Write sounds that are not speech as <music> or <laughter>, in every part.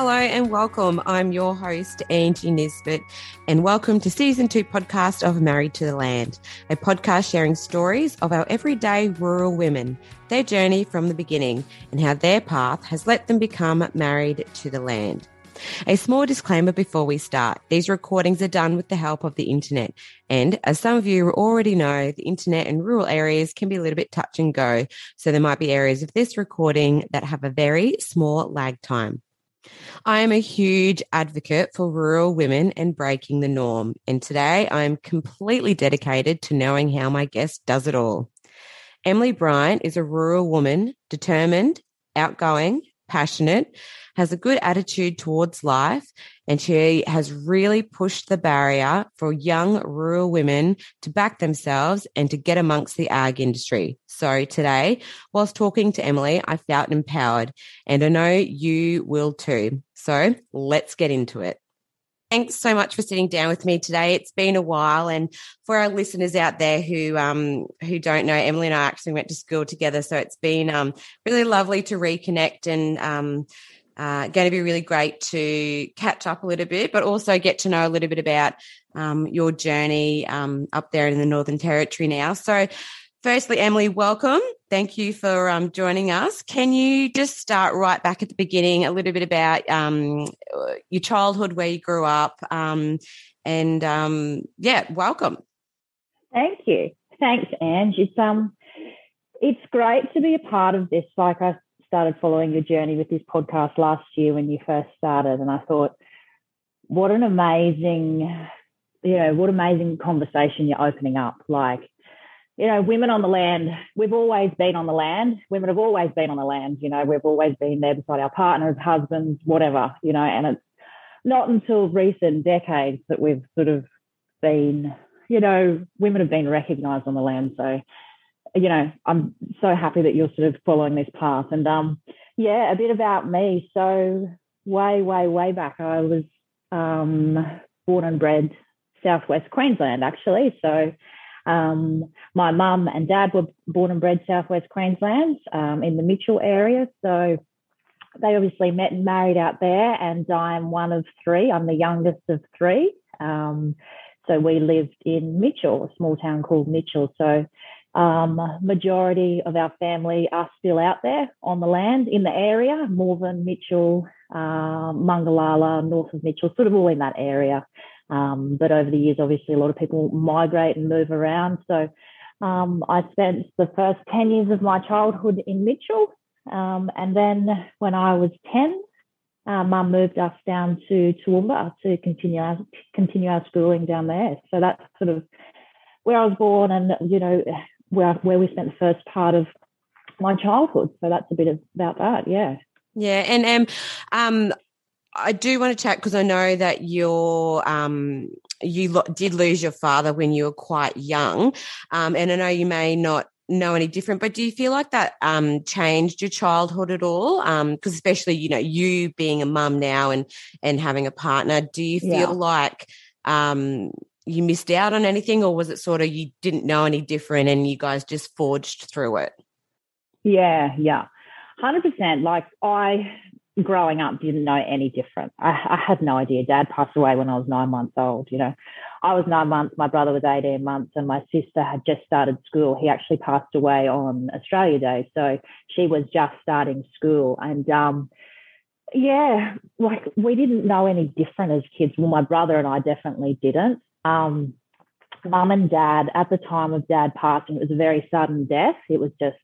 Hello and welcome. I'm your host, Angie Nisbet, and welcome to season two podcast of Married to the Land, a podcast sharing stories of our everyday rural women, their journey from the beginning, and how their path has let them become married to the land. A small disclaimer before we start. These recordings are done with the help of the internet. And as some of you already know, the internet in rural areas can be a little bit touch and go. So there might be areas of this recording that have a very small lag time. I am a huge advocate for rural women and breaking the norm. And today I am completely dedicated to knowing how my guest does it all. Emily Bryant is a rural woman, determined, outgoing, passionate, has a good attitude towards life, and she has really pushed the barrier for young rural women to back themselves and to get amongst the ag industry. So today, whilst talking to Emily, I felt empowered and I know you will too. So let's get into it. Thanks so much for sitting down with me today. It's been a while, and for our listeners out there who um, who don't know, Emily and I actually went to school together, so it's been um, really lovely to reconnect and um, uh, going to be really great to catch up a little bit, but also get to know a little bit about um, your journey um, up there in the Northern Territory now. So, Firstly, Emily, welcome. Thank you for um, joining us. Can you just start right back at the beginning, a little bit about um, your childhood, where you grew up, um, and um, yeah, welcome. Thank you. Thanks, Ange. It's um, it's great to be a part of this. Like I started following your journey with this podcast last year when you first started, and I thought, what an amazing, you know, what amazing conversation you're opening up. Like you know, women on the land, we've always been on the land. Women have always been on the land. You know, we've always been there beside our partners, husbands, whatever, you know, and it's not until recent decades that we've sort of been, you know, women have been recognized on the land. So, you know, I'm so happy that you're sort of following this path. And um, yeah, a bit about me. So way, way, way back, I was um, born and bred Southwest Queensland, actually. So um, my mum and dad were born and bred Southwest Queensland um, in the Mitchell area. So they obviously met and married out there, and I'm one of three. I'm the youngest of three. Um, so we lived in Mitchell, a small town called Mitchell. So um, majority of our family are still out there on the land in the area, Morven, Mitchell, uh, Mungallala, north of Mitchell, sort of all in that area. Um, but over the years, obviously, a lot of people migrate and move around. So um, I spent the first 10 years of my childhood in Mitchell. Um, and then when I was 10, uh, mum moved us down to Toowoomba to continue our, continue our schooling down there. So that's sort of where I was born and, you know, where, where we spent the first part of my childhood. So that's a bit of, about that. Yeah. Yeah. And um, um, I do want to chat because I know that you're um, you lo- did lose your father when you were quite young, um, and I know you may not know any different, but do you feel like that um, changed your childhood at all? um Because especially you know you being a mum now and and having a partner, do you feel yeah. like um, you missed out on anything, or was it sort of you didn't know any different and you guys just forged through it? Yeah, yeah. 100% like i growing up didn't know any different. I, I, had no idea. Dad passed away when I was nine months old. You know, I was nine months, my brother was 18 months, and my sister had just started school. He actually passed away on Australia Day. So she was just starting school. And, um, yeah, like we didn't know any different as kids. Well, my brother and I definitely didn't. Um, Mum and dad, at the time of dad passing, it was a very sudden death. It was just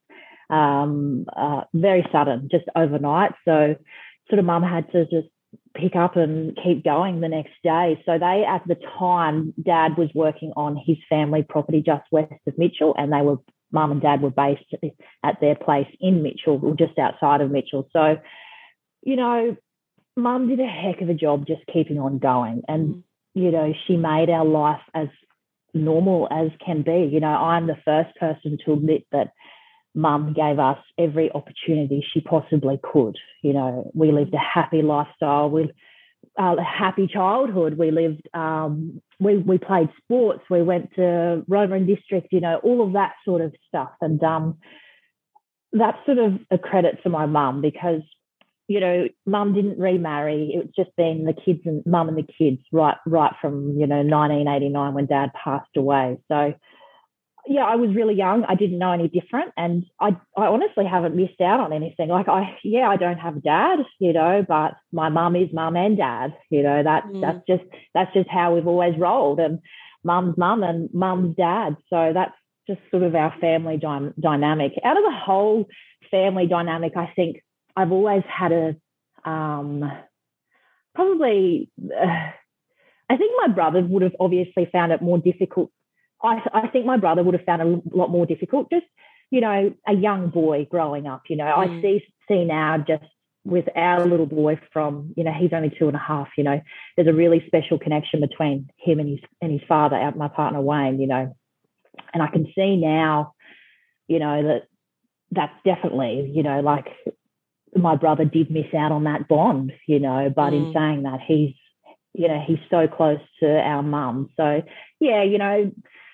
um, uh, very sudden, just overnight. So, sort of, mum had to just pick up and keep going the next day. So, they, at the time, dad was working on his family property just west of Mitchell, and they were, mum and dad were based at their place in Mitchell, or just outside of Mitchell. So, you know, mum did a heck of a job just keeping on going. And, mm. You know, she made our life as normal as can be. You know, I'm the first person to admit that mum gave us every opportunity she possibly could. You know, we lived a happy lifestyle. We uh, a happy childhood. We lived. Um, we we played sports. We went to Roma and District. You know, all of that sort of stuff. And um, that's sort of a credit to my mum because you know, mum didn't remarry. It was just been the kids and mum and the kids right right from, you know, 1989 when dad passed away. So yeah, I was really young. I didn't know any different. And I I honestly haven't missed out on anything. Like I yeah, I don't have a dad, you know, but my mum is mum and dad. You know, that's mm. that's just that's just how we've always rolled. And mum's mum and mum's dad. So that's just sort of our family dy- dynamic. Out of the whole family dynamic, I think I've always had a um, probably. Uh, I think my brother would have obviously found it more difficult. I, I think my brother would have found it a lot more difficult. Just you know, a young boy growing up. You know, mm. I see see now just with our little boy from you know he's only two and a half you know there's a really special connection between him and his and his father my partner wayne you know and i can see now you know that that's definitely you know like my brother did miss out on that bond, you know, but mm. in saying that, he's, you know, he's so close to our mum. So, yeah, you know,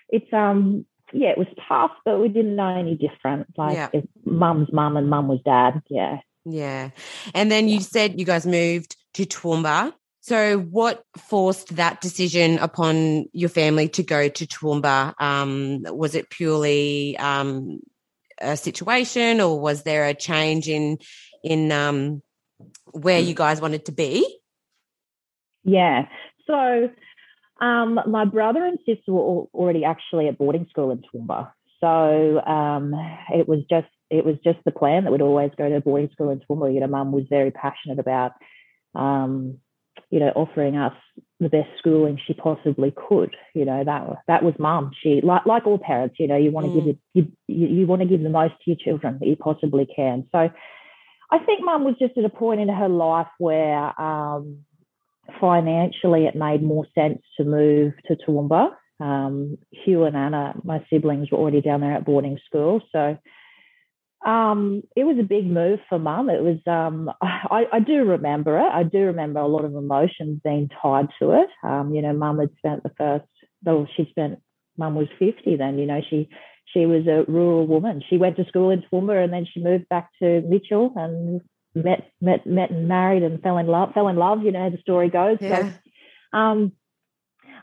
it's, um, yeah, it was tough, but we didn't know any different. Like, yeah. mum's mum and mum was dad. Yeah. Yeah. And then you said you guys moved to Toowoomba. So, what forced that decision upon your family to go to Toowoomba? Um, was it purely um, a situation, or was there a change in in um, where you guys wanted to be? Yeah. So um, my brother and sister were already actually at boarding school in Toowoomba. So um, it was just it was just the plan that we'd always go to boarding school in Toowoomba. You know, mum was very passionate about um, you know offering us the best schooling she possibly could. You know that that was mum. She like like all parents. You know, you want to mm. give it you, you, you want to give the most to your children that you possibly can. So I think mum was just at a point in her life where um, financially it made more sense to move to Toowoomba. Um, Hugh and Anna, my siblings, were already down there at boarding school. So um, it was a big move for mum. It was, um, I, I, do remember it. I do remember a lot of emotions being tied to it. Um, you know, mum had spent the first, well, she spent, mum was 50 then, you know, she she was a rural woman. She went to school in Toowoomba and then she moved back to Mitchell and met met met and married and fell in love. Fell in love, you know how the story goes. Yeah. So, um,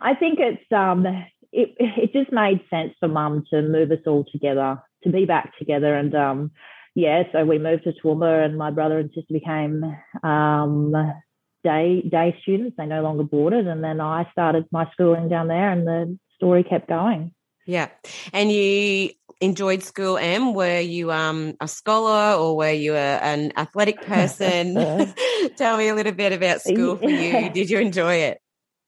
I think it's um, it it just made sense for Mum to move us all together, to be back together, and um, yeah. So we moved to Toowoomba, and my brother and sister became um, day day students. They no longer boarded, and then I started my schooling down there, and the story kept going. Yeah. And you enjoyed school, Em? Were you um, a scholar or were you a, an athletic person? <laughs> <laughs> Tell me a little bit about school for you. Did you enjoy it?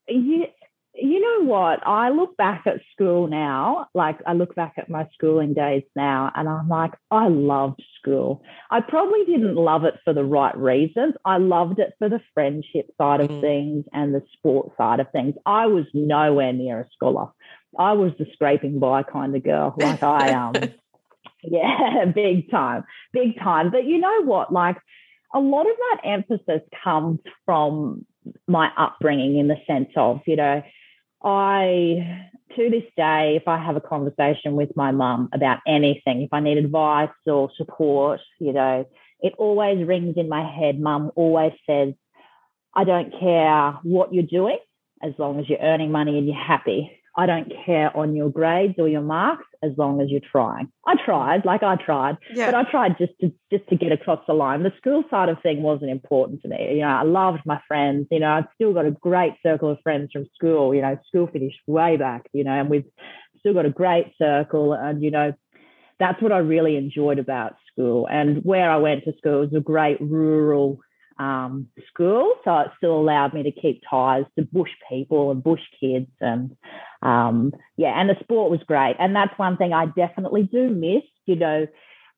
Yeah, you know what? I look back at school now, like I look back at my schooling days now, and I'm like, I loved school. I probably didn't love it for the right reasons. I loved it for the friendship side of mm. things and the sport side of things. I was nowhere near a scholar. I was the scraping by kind of girl. Like I um <laughs> yeah, <laughs> big time. Big time. But you know what? Like a lot of that emphasis comes from my upbringing in the sense of, you know, I to this day, if I have a conversation with my mum about anything, if I need advice or support, you know, it always rings in my head. Mum always says, I don't care what you're doing as long as you're earning money and you're happy. I don't care on your grades or your marks as long as you're trying. I tried, like I tried, yeah. but I tried just to just to get across the line. The school side of thing wasn't important to me. You know, I loved my friends. You know, I've still got a great circle of friends from school. You know, school finished way back. You know, and we've still got a great circle. And you know, that's what I really enjoyed about school. And where I went to school was a great rural um, school, so it still allowed me to keep ties to bush people and bush kids, and um, yeah, and the sport was great. And that's one thing I definitely do miss. You know,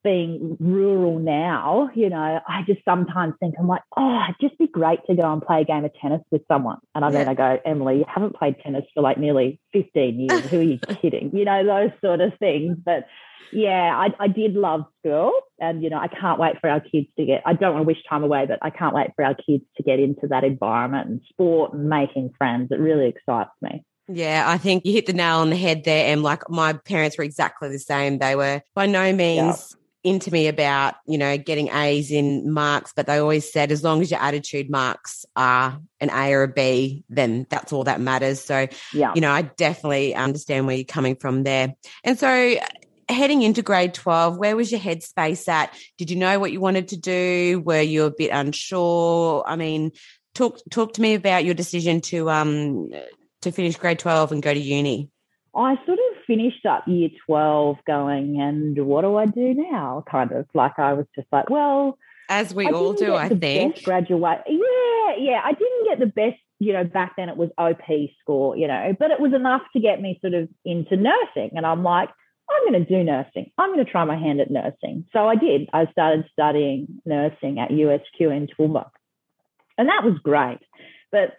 being rural now, you know, I just sometimes think I'm like, oh, it'd just be great to go and play a game of tennis with someone. And I yeah. then I go, Emily, you haven't played tennis for like nearly 15 years. Who are you <laughs> kidding? You know, those sort of things. But yeah, I, I did love school. And, you know, I can't wait for our kids to get, I don't want to wish time away, but I can't wait for our kids to get into that environment and sport and making friends. It really excites me. Yeah, I think you hit the nail on the head there. And like my parents were exactly the same. They were by no means into me about, you know, getting A's in marks, but they always said as long as your attitude marks are an A or a B, then that's all that matters. So, yeah. you know, I definitely understand where you're coming from there. And so heading into grade 12, where was your headspace at? Did you know what you wanted to do? Were you a bit unsure? I mean, talk talk to me about your decision to um to finish grade 12 and go to uni. I sort of finished up year 12 going, and what do I do now? Kind of like I was just like, well, as we all do, I think. Graduate. Yeah, yeah. I didn't get the best, you know, back then it was OP score, you know, but it was enough to get me sort of into nursing. And I'm like, I'm going to do nursing. I'm going to try my hand at nursing. So I did. I started studying nursing at USQ in Toowoomba. And that was great. But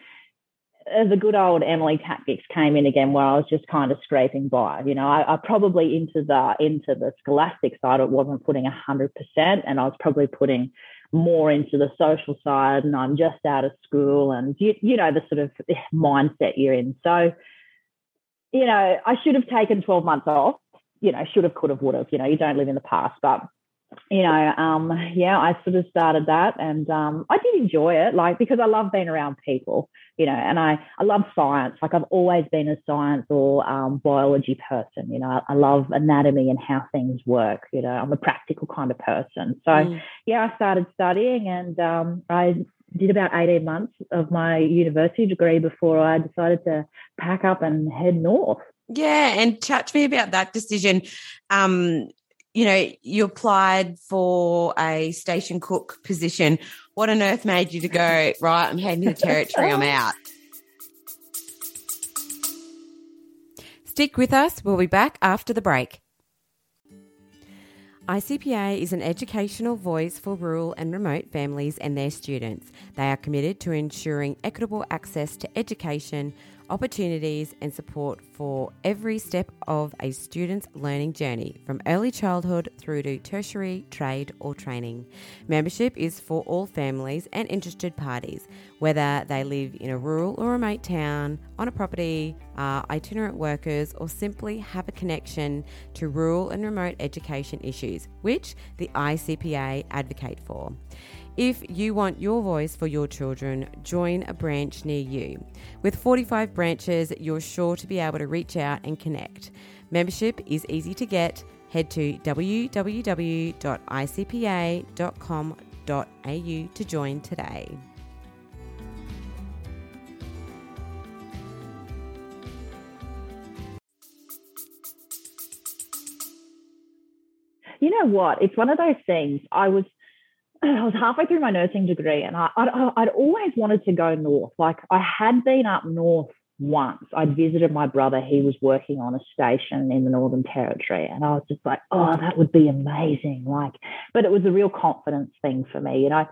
Uh, the good old Emily tactics came in again, where I was just kind of scraping by. You know, I, I probably into the into the scholastic side, it wasn't putting hundred percent, and I was probably putting more into the social side. And I'm just out of school, and you, you know the sort of eh, mindset you're in. So, you know, I should have taken twelve months off. You know, should have, could have, would have. You know, you don't live in the past, but you know, um, yeah, I sort of started that and um, I did enjoy it, like because I love being around people, you know, and I, I love science. Like I've always been a science or um, biology person, you know, I, I, love anatomy and how things work, you know, I'm a practical kind of person. So, mm. yeah, I started studying and um, I did about 18 months of my university degree before I decided to pack up and head north. Yeah, and chat to me about that decision. Um, you know, you applied for a station cook position. What on earth made you to go, right, I'm heading to the territory, I'm out? Stick with us. We'll be back after the break. ICPA is an educational voice for rural and remote families and their students. They are committed to ensuring equitable access to education opportunities, and support for every step of a student's learning journey, from early childhood through to tertiary, trade, or training. Membership is for all families and interested parties, whether they live in a rural or remote town, on a property, are itinerant workers, or simply have a connection to rural and remote education issues, which the ICPA advocate for. If you want your voice for your children, join a branch near you. With 45 branches, you're sure to be able to reach out and connect. Membership is easy to get. Head to www.icpa.com.au to join today. You know what? It's one of those things. I was <clears throat> I was halfway through my nursing degree and I, I'd, I'd always wanted to go north. Like I had been up north once. I'd visited my brother. He was working on a station in the Northern Territory. And I was just like, oh, that would be amazing. Like, but it was a real confidence thing for me. You know,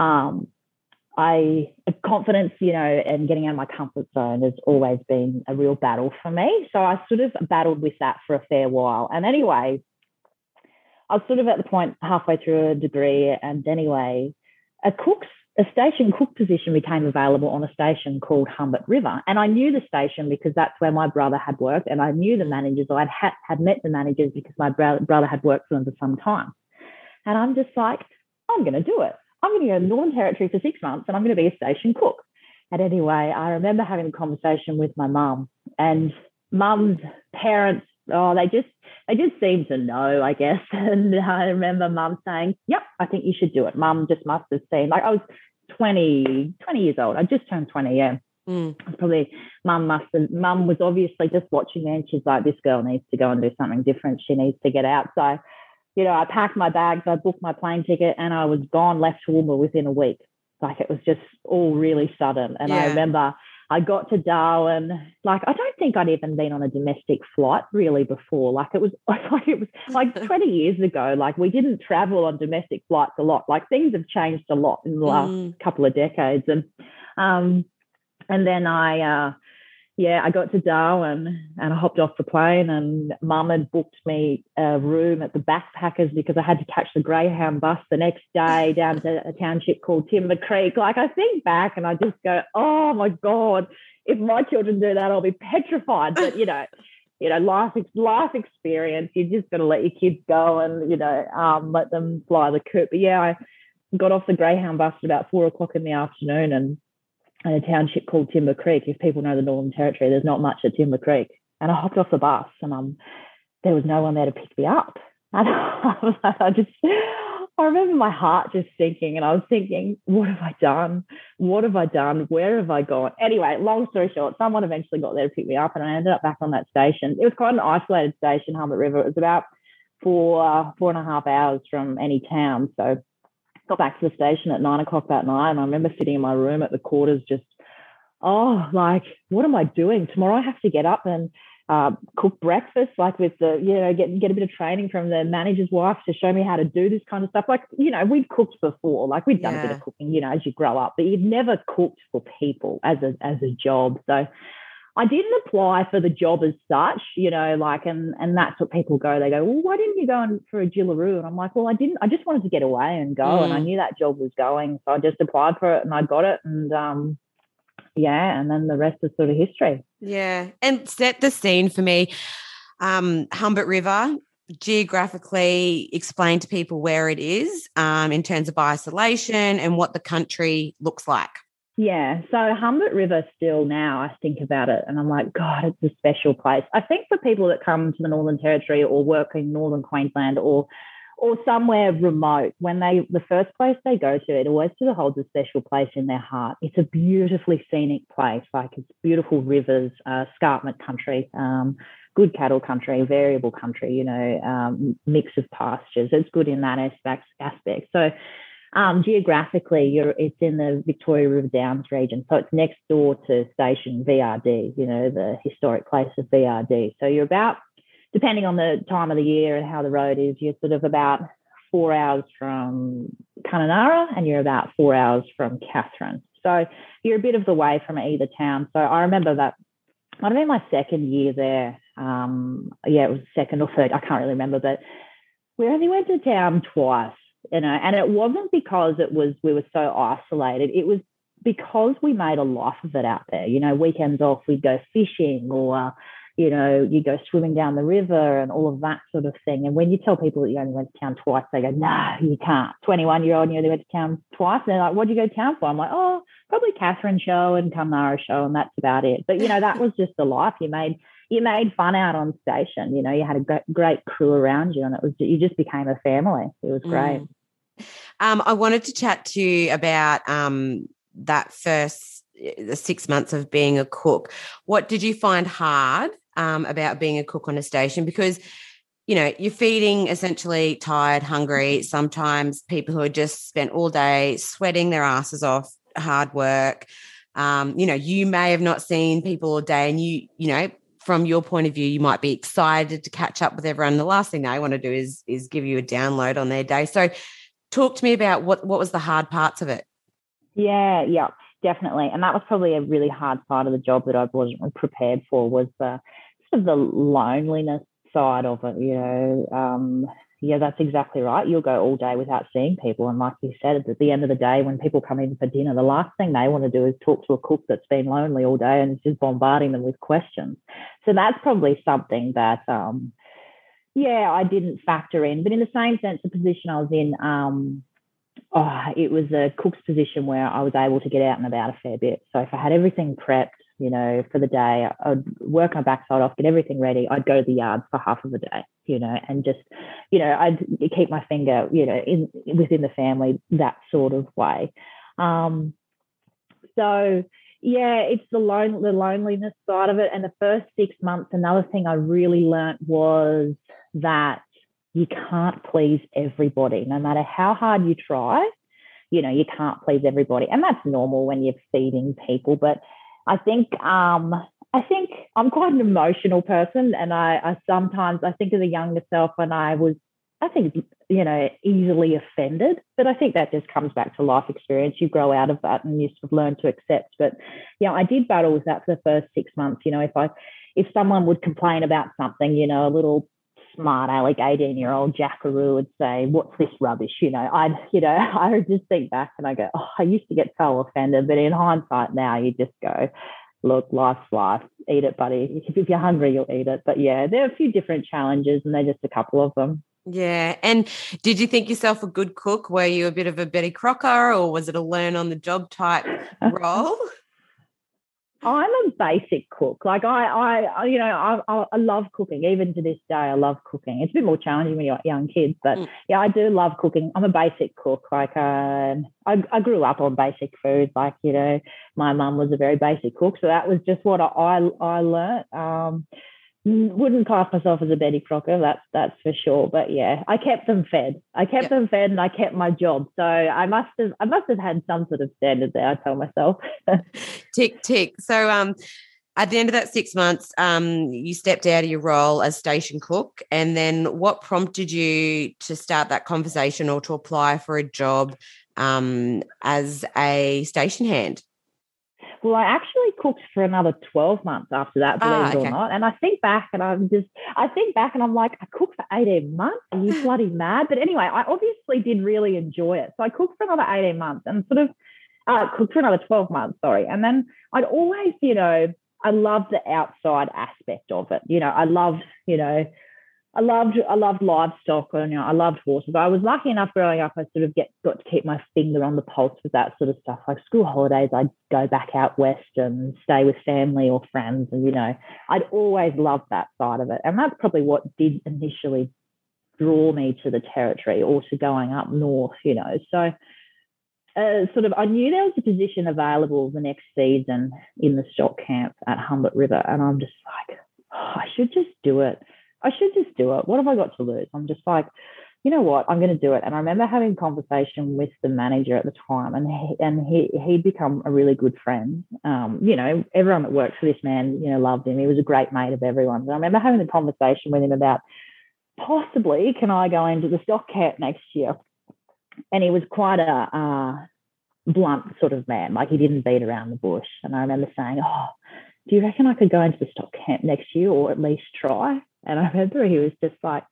um, I confidence, you know, and getting out of my comfort zone has always been a real battle for me. So I sort of battled with that for a fair while. And anyway, I was sort of at the point halfway through a degree, and anyway, a cook's a station cook position became available on a station called Humbert River, and I knew the station because that's where my brother had worked, and I knew the managers. I had had met the managers because my bro- brother had worked for them for some time, and I'm just like, I'm going to do it. I'm going to go to Northern Territory for six months, and I'm going to be a station cook. And anyway, I remember having a conversation with my mum, and mum's parents oh, they just they just seem to know, I guess. <laughs> And I remember mum saying, Yep, I think you should do it. Mum just must have seen like I was 20, 20 years old. I just turned 20, yeah. Mm. Probably mum must have mum was obviously just watching me and she's like, This girl needs to go and do something different. She needs to get out. So, you know, I packed my bags, I booked my plane ticket, and I was gone, left Toowoomba within a week. Like it was just all really sudden. And yeah. I remember I got to Darwin. Like, I don't think I'd even been on a domestic flight really before. Like, it was <laughs> like it was like <laughs> 20 years ago. Like, we didn't travel on domestic flights a lot. Like, things have changed a lot in the last mm. couple of decades. And um, and then I uh, yeah, I got to Darwin and I hopped off the plane and mum had booked me a room at the backpackers because I had to catch the Greyhound bus the next day down to a township called Timber Creek. Like I think back and I just go, oh my God, if my children do that, I'll be petrified. But you know, you know, life life experience. you're just got to let your kids go and you know, um, let them fly the coop. But yeah, I got off the Greyhound bus at about four o'clock in the afternoon and in a township called Timber Creek. If people know the Northern Territory, there's not much at Timber Creek. And I hopped off the bus and um, there was no one there to pick me up. <laughs> And I just, I remember my heart just sinking, and I was thinking, what have I done? What have I done? Where have I gone? Anyway, long story short, someone eventually got there to pick me up, and I ended up back on that station. It was quite an isolated station, Humbert River. It was about four, four and a half hours from any town. So got back to the station at nine o'clock that night, and I remember sitting in my room at the quarters, just, oh, like, what am I doing? Tomorrow I have to get up and uh, cook breakfast, like with the, you know, get get a bit of training from the manager's wife to show me how to do this kind of stuff. Like, you know, we'd cooked before, like we'd done yeah. a bit of cooking, you know, as you grow up, but you'd never cooked for people as a as a job. So I didn't apply for the job as such, you know, like, and and that's what people go. They go, well, why didn't you go in for a Jillaroo? And I'm like, well, I didn't. I just wanted to get away and go, mm. and I mm. knew that job was going, so I just applied for it and I got it, and um, yeah, and then the rest is sort of history. Yeah, and set the scene for me. Um, Humbert River, geographically explain to people where it is um, in terms of isolation and what the country looks like. Yeah, so Humbert River still now I think about it and I'm like, God, it's a special place. I think for people that come to the Northern Territory or work in Northern Queensland or or somewhere remote, when they the first place they go to, it always sort of holds a special place in their heart. It's a beautifully scenic place, like it's beautiful rivers, uh, escarpment country, um, good cattle country, variable country, you know, um, mix of pastures. It's good in that aspect. aspect. So um, geographically, it's in the Victoria River Downs region, so it's next door to station VRD, you know, the historic place of VRD. So you're about, depending on the time of the year and how the road is, you're sort of about four hours from Kununurra and you're about four hours from Katherine. So you're a bit of the way from either town. So I remember that might have been my second year there. Um, yeah, it was second or third. I can't really remember, but we only went to town twice you know, and it wasn't because it was we were so isolated. It was because we made a life of it out there. You know, weekends off, we'd go fishing or, you know, you go swimming down the river and all of that sort of thing. And when you tell people that you only went to town twice, they go, no, you can't. 21 year old, you only went to town twice. And they're like, what'd you go to town for? I'm like, oh, probably Katherine show and Kununurra show. And that's about it. But, you know, that was just the life you made. You made fun out on station. You know, you had a great, great crew around you, and it was you just became a family. It was great. Mm. Um, I wanted to chat to you about um, that first the six months of being a cook. What did you find hard um, about being a cook on a station? Because you know you're feeding essentially tired, hungry. Sometimes people who are just spent all day sweating their asses off, hard work. Um, you know, you may have not seen people all day, and you, you know, from your point of view, you might be excited to catch up with everyone. The last thing they want to do is is give you a download on their day. So, talk to me about what what was the hard parts of it? Yeah yeah definitely. And that was probably a really hard part of the job that i wasn't prepared for was the sort of the loneliness side of it you know um, yeah that's exactly right. You'll go all day without seeing people. And like you said at the end of the day when people come in for dinner the last thing they want to do is talk to a cook that's been lonely all day and just bombarding them with questions. So that's probably something that um, yeah, I didn't factor in. But in the same sense, the position I was in, um, oh, it was a cook's position where I was able to get out and about a fair bit. So if I had everything prepped, you know, for the day, I'd work my backside off, get everything ready. I'd go to the yard for half of the day, you know, and just, you know, I'd keep my finger, you know, in within the family that sort of way. Um, so yeah, it's the lone the loneliness side of it. And the first six months, another thing I really learnt was that you can't please everybody, no matter how hard you try. You know, you can't please everybody, and that's normal when you're feeding people. But I think um, I think I'm quite an emotional person, and I, I sometimes I think of the younger self when I was I think you know easily offended, but I think that just comes back to life experience. You grow out of that, and you sort of learn to accept. But yeah, you know, I did battle with that for the first six months. You know, if I if someone would complain about something, you know, a little smart aleck 18 year old jackaroo would say what's this rubbish you know i'd you know <laughs> i would just think back and i go oh i used to get so offended but in hindsight now you just go look, life's life. Eat it, buddy. If you're hungry, you'll eat it. But yeah, there are a few different challenges, and they're just a couple of them. Yeah. And did you think yourself a good cook? Were you a bit of a Betty Crocker, or was it a learn on the job type <laughs> role? I'm a basic cook. Like I, I, you know, I, I love cooking. Even to this day, I love cooking. It's a bit more challenging when you're young kids, but mm. yeah, I do love cooking. I'm a basic cook. Like um, I, I grew up on basic food. Like you know, my mum was a very basic cook, so that was just what I, I, I learned. Um, wouldn't class myself as a Betty Crocker, that's that's for sure. But yeah, I kept them fed. I kept yep. them fed, and I kept my job. So I must have I must have had some sort of standard there. I tell myself. <laughs> tick tick. So um, at the end of that six months, um, you stepped out of your role as station cook, and then what prompted you to start that conversation or to apply for a job um, as a station hand? Well, I actually cooked for another 12 months after that, believe ah, okay. it or not. And I think back and I'm just, I think back and I'm like, I cooked for 18 months. Are you <laughs> bloody mad? But anyway, I obviously did really enjoy it. So I cooked for another 18 months and sort of uh, cooked for another 12 months, sorry. And then I'd always, you know, I loved the outside aspect of it. You know, I loved, you know, I loved I loved livestock and you know, I loved horses. I was lucky enough growing up. I sort of get got to keep my finger on the pulse with that sort of stuff. Like school holidays, I'd go back out west and stay with family or friends, and you know, I'd always loved that side of it. And that's probably what did initially draw me to the territory or to going up north. You know, so. Uh, sort of, I knew there was a position available the next season in the stock camp at Humbert River, and I'm just like, oh, I should just do it I should just do it. What have I got to lose? I'm just like, you know what? I'm going to do it. And I remember having a conversation with the manager at the time, and he, and he he'd become a really good friend. Um, you know, everyone that worked for this man, you know, loved him. He was a great mate of everyone. I remember having a conversation with him about possibly can I go into the stock camp next year? And he was quite a uh, blunt sort of man. Like he didn't beat around the bush. And I remember saying, "Oh, do you reckon I could go into the stock camp next year, or at least try?" And I remember he was just like,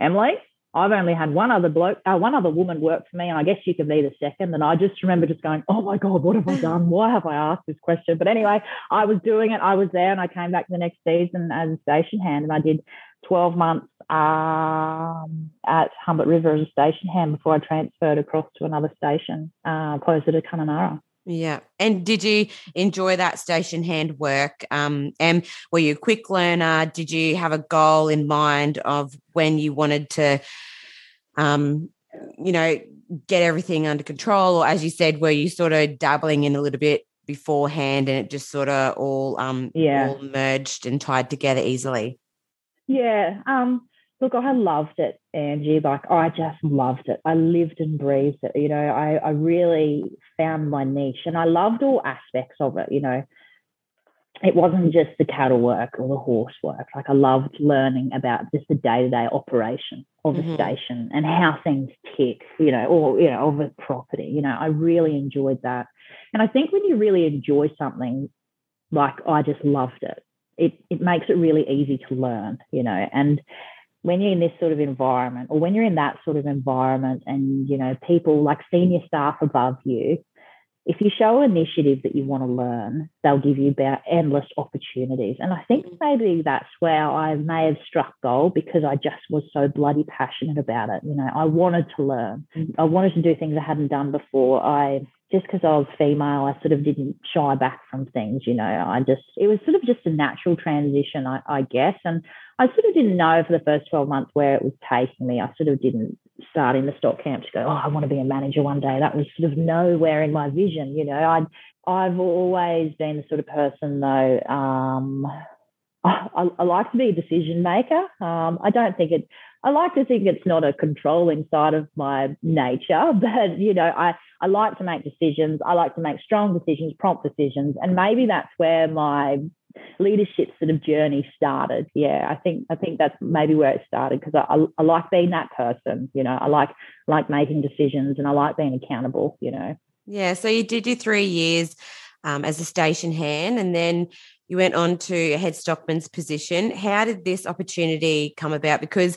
Emily, I've only had one other bloke, uh, one other woman work for me, and I guess you can be the second. And I just remember just going, "Oh my god, what have I done? Why have I asked this question?" But anyway, I was doing it. I was there, and I came back the next season as a station hand, and I did 12 months um, at Humbert River as a station hand before I transferred across to another station uh, closer to Kununurra. Yeah. And did you enjoy that station hand work? Um, and were you a quick learner? Did you have a goal in mind of when you wanted to, um, you know, get everything under control? Or as you said, were you sort of dabbling in a little bit beforehand and it just sort of all, um, yeah. all merged and tied together easily? Yeah. Um, look, I loved it, Angie. Like I just loved it. I lived and breathed it. You know, I, I really found my niche and I loved all aspects of it. You know, it wasn't just the cattle work or the horse work. Like I loved learning about just the day-to-day operation of the mm-hmm. station and how things tick, you know, or you know, of a property. You know, I really enjoyed that. And I think when you really enjoy something, like I just loved it, it it makes it really easy to learn, you know, and when you're in this sort of environment or when you're in that sort of environment and you know people like senior staff above you if you show initiative that you want to learn they'll give you about endless opportunities. And i think mm-hmm. maybe that's where i may have struck gold because i just was so bloody passionate about it. You know i wanted to learn. Mm-hmm. I wanted to do things i hadn't done before. I just because I was female, I sort of didn't shy back from things, you know. I just, it was sort of just a natural transition, I, I guess. And I sort of didn't know for the first 12 months where it was taking me. I sort of didn't start in the stock camp to go, oh, I want to be a manager one day. That was sort of nowhere in my vision, you know. I'd, I've always been the sort of person though, um, I, I, like to be a decision maker. Um, I don't think it, I like to think it's not a controlling side of my nature, <laughs> but you know, I, I like to make decisions. I like to make strong decisions, prompt decisions. And maybe that's where my leadership sort of journey started. Yeah, I think I think that's maybe where it started because I, I, I, like being that person. You know, I like like making decisions and I like being accountable. You know. Yeah. So you did your three years um, as a station hand, and then you went on to a head stockman's position. How did this opportunity come about? Because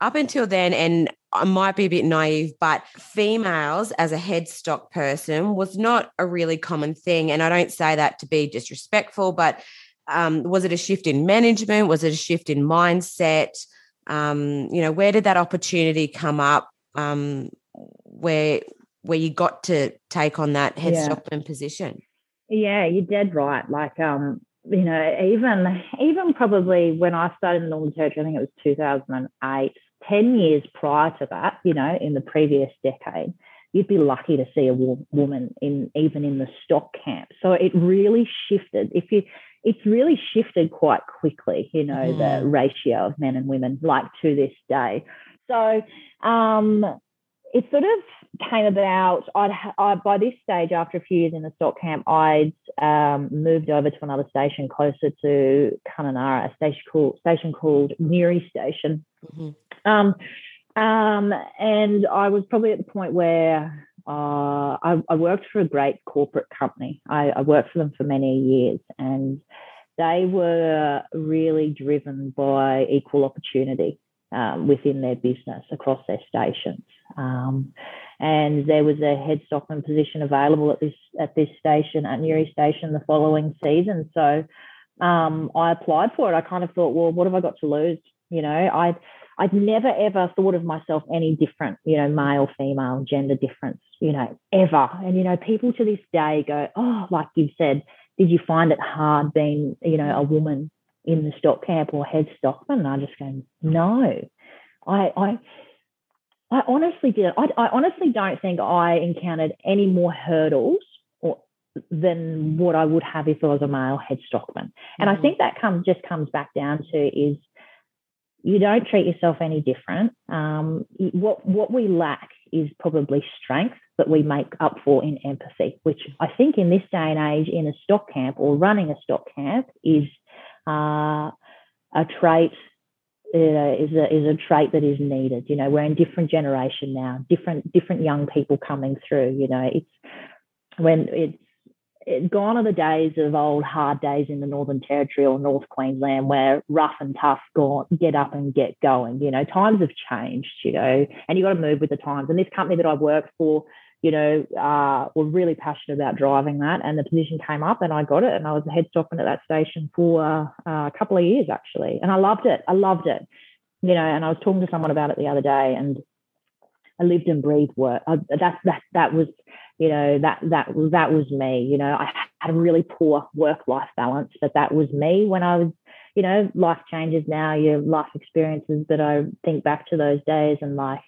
up until then, and I might be a bit naive, but females as a headstock person was not a really common thing. And I don't say that to be disrespectful, but um, was it a shift in management? Was it a shift in mindset? Um, you know, where did that opportunity come up um, where where you got to take on that headstockman yeah. position? Yeah, you're dead right. Like, um, you know, even even probably when I started in the Northern Territory, I think it was 2008 10 years prior to that, you know, in the previous decade, you'd be lucky to see a wo- woman in even in the stock camp. So it really shifted. If you, it's really shifted quite quickly, you know, mm. the ratio of men and women, like to this day. So um, it sort of came about. I'd I, by this stage, after a few years in the stock camp, I'd um, moved over to another station closer to Kununurra, a station called station called Newry Station. Mm-hmm. Um, um, and I was probably at the point where uh, I, I, worked for a great corporate company. I, I, worked for them for many years, and they were really driven by equal opportunity um, within their business across their stations. Um, and there was a head stockman position available at this at this station at Newry Station the following season. So um, I applied for it. I kind of thought, well, what have I got to lose? You know, I I'd never ever thought of myself any different, you know, male, female, gender difference, you know, ever. And, you know, people to this day go, oh, like you said, did you find it hard being, you know, a woman in the stock camp or head stockman? And I just go, no. I, I, I honestly did. I, I honestly don't think I encountered any more hurdles or, than what I would have if I was a male head stockman. And mm-hmm. I think that comes just comes back down to is you don't treat yourself any different. Um, what what we lack is probably strength that we make up for in empathy, which I think in this day and age, in a stock camp or running a stock camp, is uh, a trait. Uh, is a is a trait that is needed. You know, we're in different generation now, different different young people coming through. You know, it's when it's gone are the days of old hard days in the Northern Territory or North Queensland where rough and tough go, get up and get going. You know, times have changed, you know, and you got to move with the times. And this company that I worked for, you know, uh, were really passionate about driving that. And the position came up and I got it. And I was a head stockman at that station for uh, a couple of years actually. And I loved it. I loved it. You know, and I was talking to someone about it the other day and I lived and breathed work. I, that, that was you know that that that was me you know i had a really poor work life balance but that was me. When i was you know life changes now your life experiences but i think back to those days and like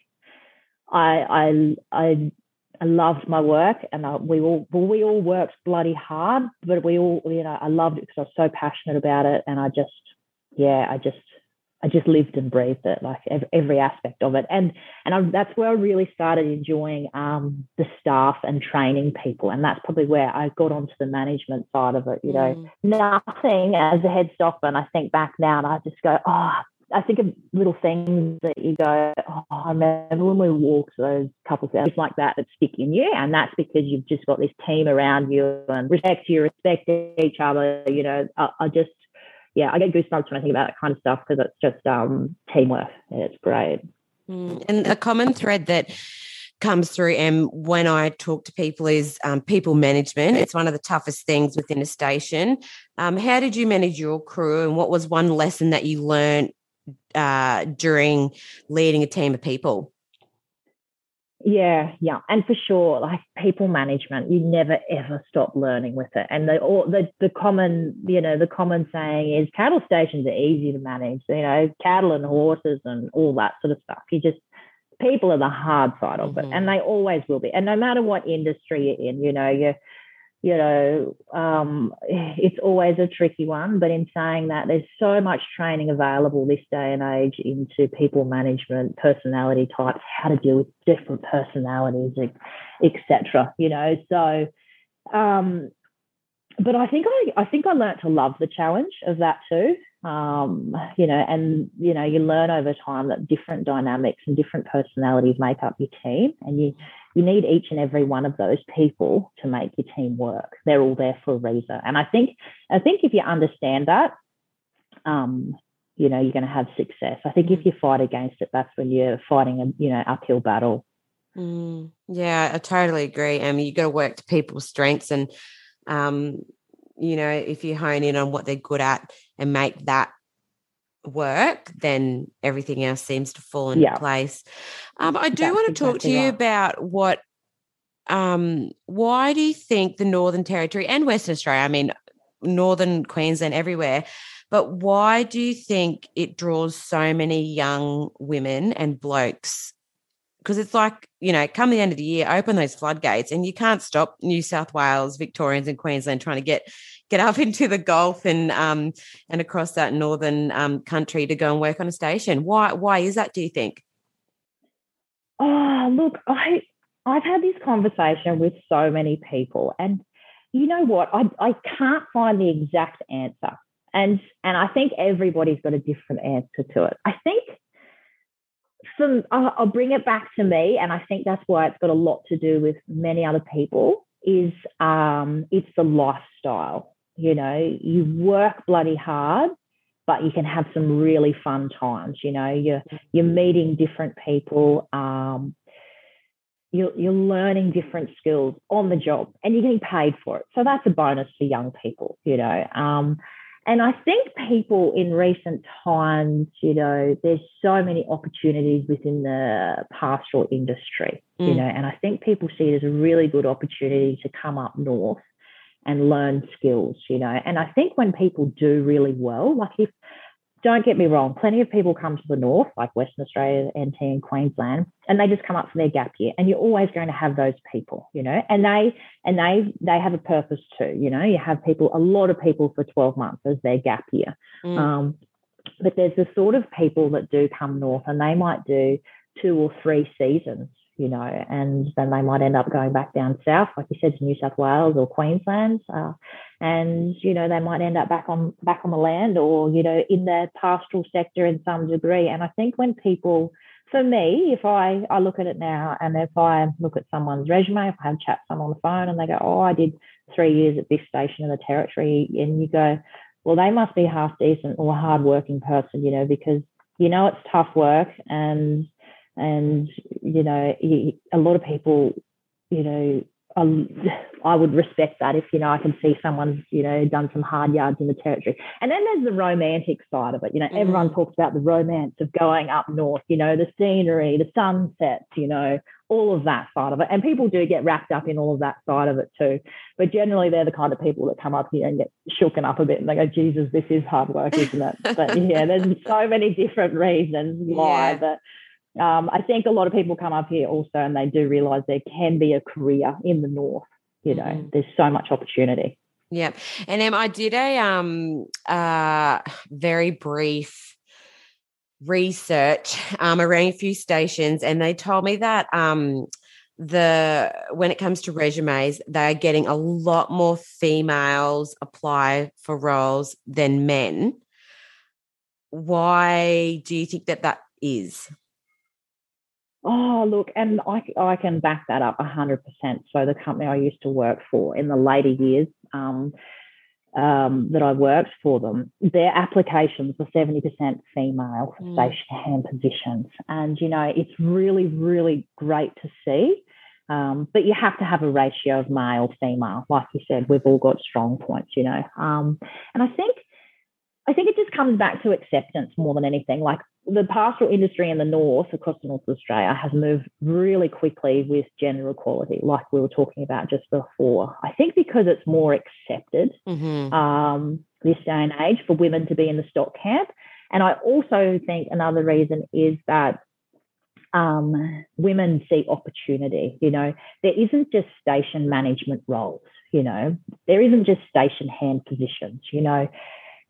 i i i I loved my work, and we all we all worked bloody hard, but we all, you know, I loved it because I was so passionate about it, and I just, yeah, I just I just lived and breathed it, like every aspect of it, and and I, that's where I really started enjoying um, the staff and training people, and that's probably where I got onto the management side of it. You know, mm. nothing as a head stockman. I think back now, and I just go, oh, I think of little things that you go, oh, I remember when we walked those couple of like that that stick in you. And that's because you've just got this team around you and respect you, respect each other. You know, I, I just, yeah, I get goosebumps when I think about that kind of stuff because it's just um, teamwork. It's great. Mm, and a common thread that comes through and when I talk to people is um, people management. It's one of the toughest things within a station. Um, how did you manage your crew and what was one lesson that you learned uh, during leading a team of people? Yeah, yeah, and for sure, like people management, you never ever stop learning with it. And the or the the common, you know, the common saying is cattle stations are easy to manage. You know, cattle and horses and all that sort of stuff. You just people are the hard side of it, mm-hmm. and they always will be. And no matter what industry you're in, you know, you you know, um, it's always a tricky one. But in saying that, there's so much training available this day and age into people management, personality types, how to deal with different personalities, etc. You know, so. Um, but I think I, I think I learned to love the challenge of that too. Um, you know, and you know, you learn over time that different dynamics and different personalities make up your team, and you you need each and every one of those people to make your team work. They're all there for a reason. And I think I think if you understand that, um, you know you're going to have success. I think if you fight against it, that's when you're fighting a you know uphill battle. Mm, yeah, I totally agree. I mean, you got to work to people's strengths, and um, you know, if you hone in on what they're good at and make that work, then everything else seems to fall into yeah. place. Um, I do That's want to talk exactly to you right. about what, um, why do you think the Northern Territory and Western Australia, I mean, Northern Queensland, everywhere, but why do you think it draws so many young women and blokes? Because it's like, you know, come the end of the year, open those floodgates, and you can't stop New South Wales, Victorians, and Queensland trying to get get up <laughs> into the Gulf and um, and across that northern um, country to go and work on a station. Why why is that? Do you think? Oh, look, I I've had this conversation with so many people, and you know what? I I can't find the exact answer, and and I think everybody's got a different answer to it. I think. Some, I'll bring it back to me, and I think that's why it's got a lot to do with many other people. Is um, it's the lifestyle you know, you work bloody hard, but you can have some really fun times. You know, you're you're meeting different people. Um, you're, you're learning different skills on the job and you're getting paid for it. So that's a bonus for young people, you know. Um, and I think people in recent times, you know, there's so many opportunities within the pastoral industry, mm. you know, and I think people see it as a really good opportunity to come up north and learn skills, you know. And I think when people do really well, like if don't get me wrong, plenty of people come to the north, like Western Australia, NT, and Queensland, and they just come up for their gap year. And you're always going to have those people, you know, and they and they they have a purpose too, you know. You have people, a lot of people for 12 months as their gap year. Mm. Um, but there's the sort of people that do come north and they might do two or three seasons, you know, and then they might end up going back down south, like you said, to New South Wales or Queensland, uh, and you know they might end up back on back on the land or you know in the pastoral sector in some degree. And I think when people, for me, if I I look at it now, and if I look at someone's resume, if I have chat someone on the phone, and they go, "Oh, I did three years at this station in the territory," and you go, "Well, they must be half decent or a hard working person," you know, because you know it's tough work and and you know a lot of people you know I would respect that if you know I can see someone's you know done some hard yards in the territory. And then there's the romantic side of it. You know, mm. everyone talks about the romance of going up north. You know, the scenery, the sunsets. You know, all of that side of it. And people do get wrapped up in all of that side of it too. But generally, they're the kind of people that come up here and get shooken up a bit and they go, "Jesus, this is hard work, isn't it?" but yeah, there's so many different reasons why. Yeah. But um, I think a lot of people come up here also and they do realize there can be a career in the north. You know, mm-hmm. there's so much opportunity. Yeah. And um, I did a um uh very brief research um around a few stations and they told me that um the when it comes to resumes they're getting a lot more females apply for roles than men why do you think that that is Oh, look, and I, I can back that up 100%. So, the company I used to work for in the later years um, um, that I worked for them, their applications were 70% female for mm. station hand positions. And, you know, it's really, really great to see. Um, but you have to have a ratio of male female. Like you said, we've all got strong points, you know. Um, and I think I think it just comes back to acceptance more than anything. Like the pastoral industry in the north, across the north of Australia, has moved really quickly with gender equality, like we were talking about just before. I think because it's more accepted mm-hmm. um, this day and age for women to be in the stock camp. And I also think another reason is that um, women see opportunity. You know, there isn't just station management roles. You know, there isn't just station hand positions. You know,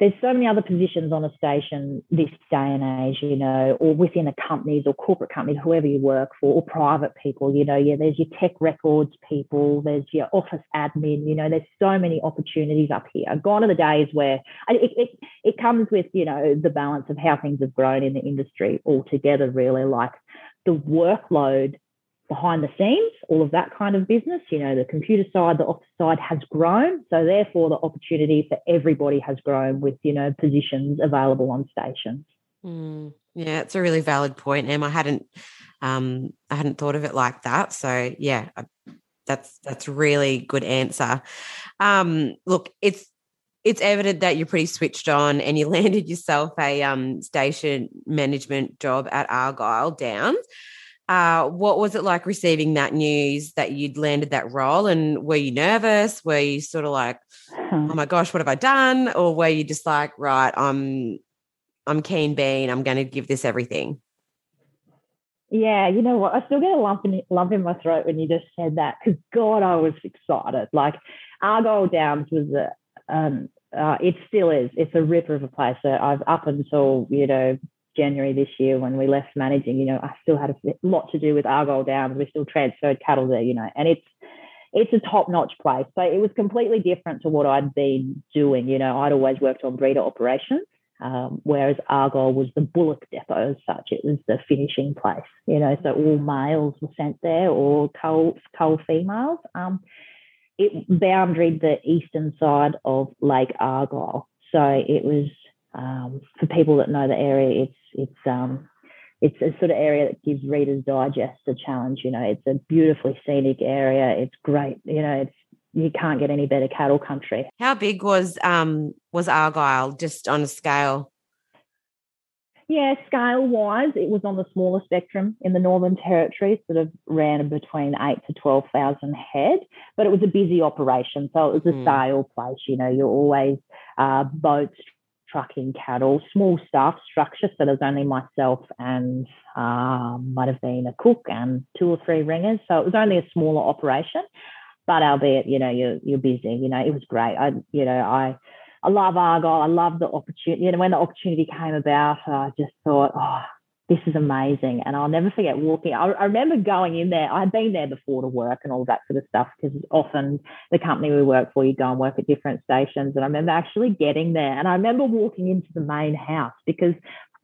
there's so many other positions on a station this day and age, you know, or within a companies or corporate companies, whoever you work for, or private people, you know, yeah, there's your tech records people, there's your office admin, you know, there's so many opportunities up here. Gone are the days where it, it, it comes with, you know, the balance of how things have grown in the industry altogether, really. Like the workload behind the scenes, all of that kind of business. You know, the computer side, the office side has grown. So therefore the opportunity for everybody has grown with, you know, positions available on stations. Mm, yeah, it's a really valid point, Em. I hadn't um I hadn't thought of it like that. So yeah, that's that's really good answer. Um look, it's it's evident that you're pretty switched on and you <laughs> landed yourself a um, station management job at Argyle Downs. Uh, what was it like receiving that news that you'd landed that role? And were you nervous? Were you sort of like, oh my gosh, what have I done? Or were you just like, right, I'm I'm keen bean, I'm going to give this everything? Yeah, you know what? I still get a lump in lump in my throat when you just said that because God, I was excited. Like Argyle Downs was a um, uh, it still is. It's a ripper of a place. So I've up until you know January this year when we left managing, you know, I still had a lot to do with Argyle Downs. We still transferred cattle there, you know, and it's it's a top notch place. So it was completely different to what I'd been doing. You know, I'd always worked on breeder operations, um, whereas Argyle was the bullock depot as such. It was the finishing place, you know, so all males were sent there or cull, cull females. Um, it boundaried the eastern side of Lake Argyle. So it was um, for people that know the area, it's it's um, it's a sort of area that gives Reader's Digest a challenge. You know, it's a beautifully scenic area. It's great. You know, it's you can't get any better cattle country. How big was um was Argyle just on a scale? Yeah, scale wise, it was on the smaller spectrum in the Northern Territory, sort of ran between eight to 12,000 head, but it was a busy operation. So it was a mm. sale place. You know, you're always uh, boats, trucking cattle, small staff structure. So there's only myself and uh, might have been a cook and two or three ringers. So it was only a smaller operation, but albeit, you know, you're, you're busy. You know, it was great. I, you know, I, I love Argyle. I love the opportunity. You know, when the opportunity came about, I just thought, oh, this is amazing. And I'll never forget walking. I, I remember going in there. I'd been there before to work and all that sort of stuff because often the company we work for, you go and work at different stations. And I remember actually getting there. And I remember walking into the main house because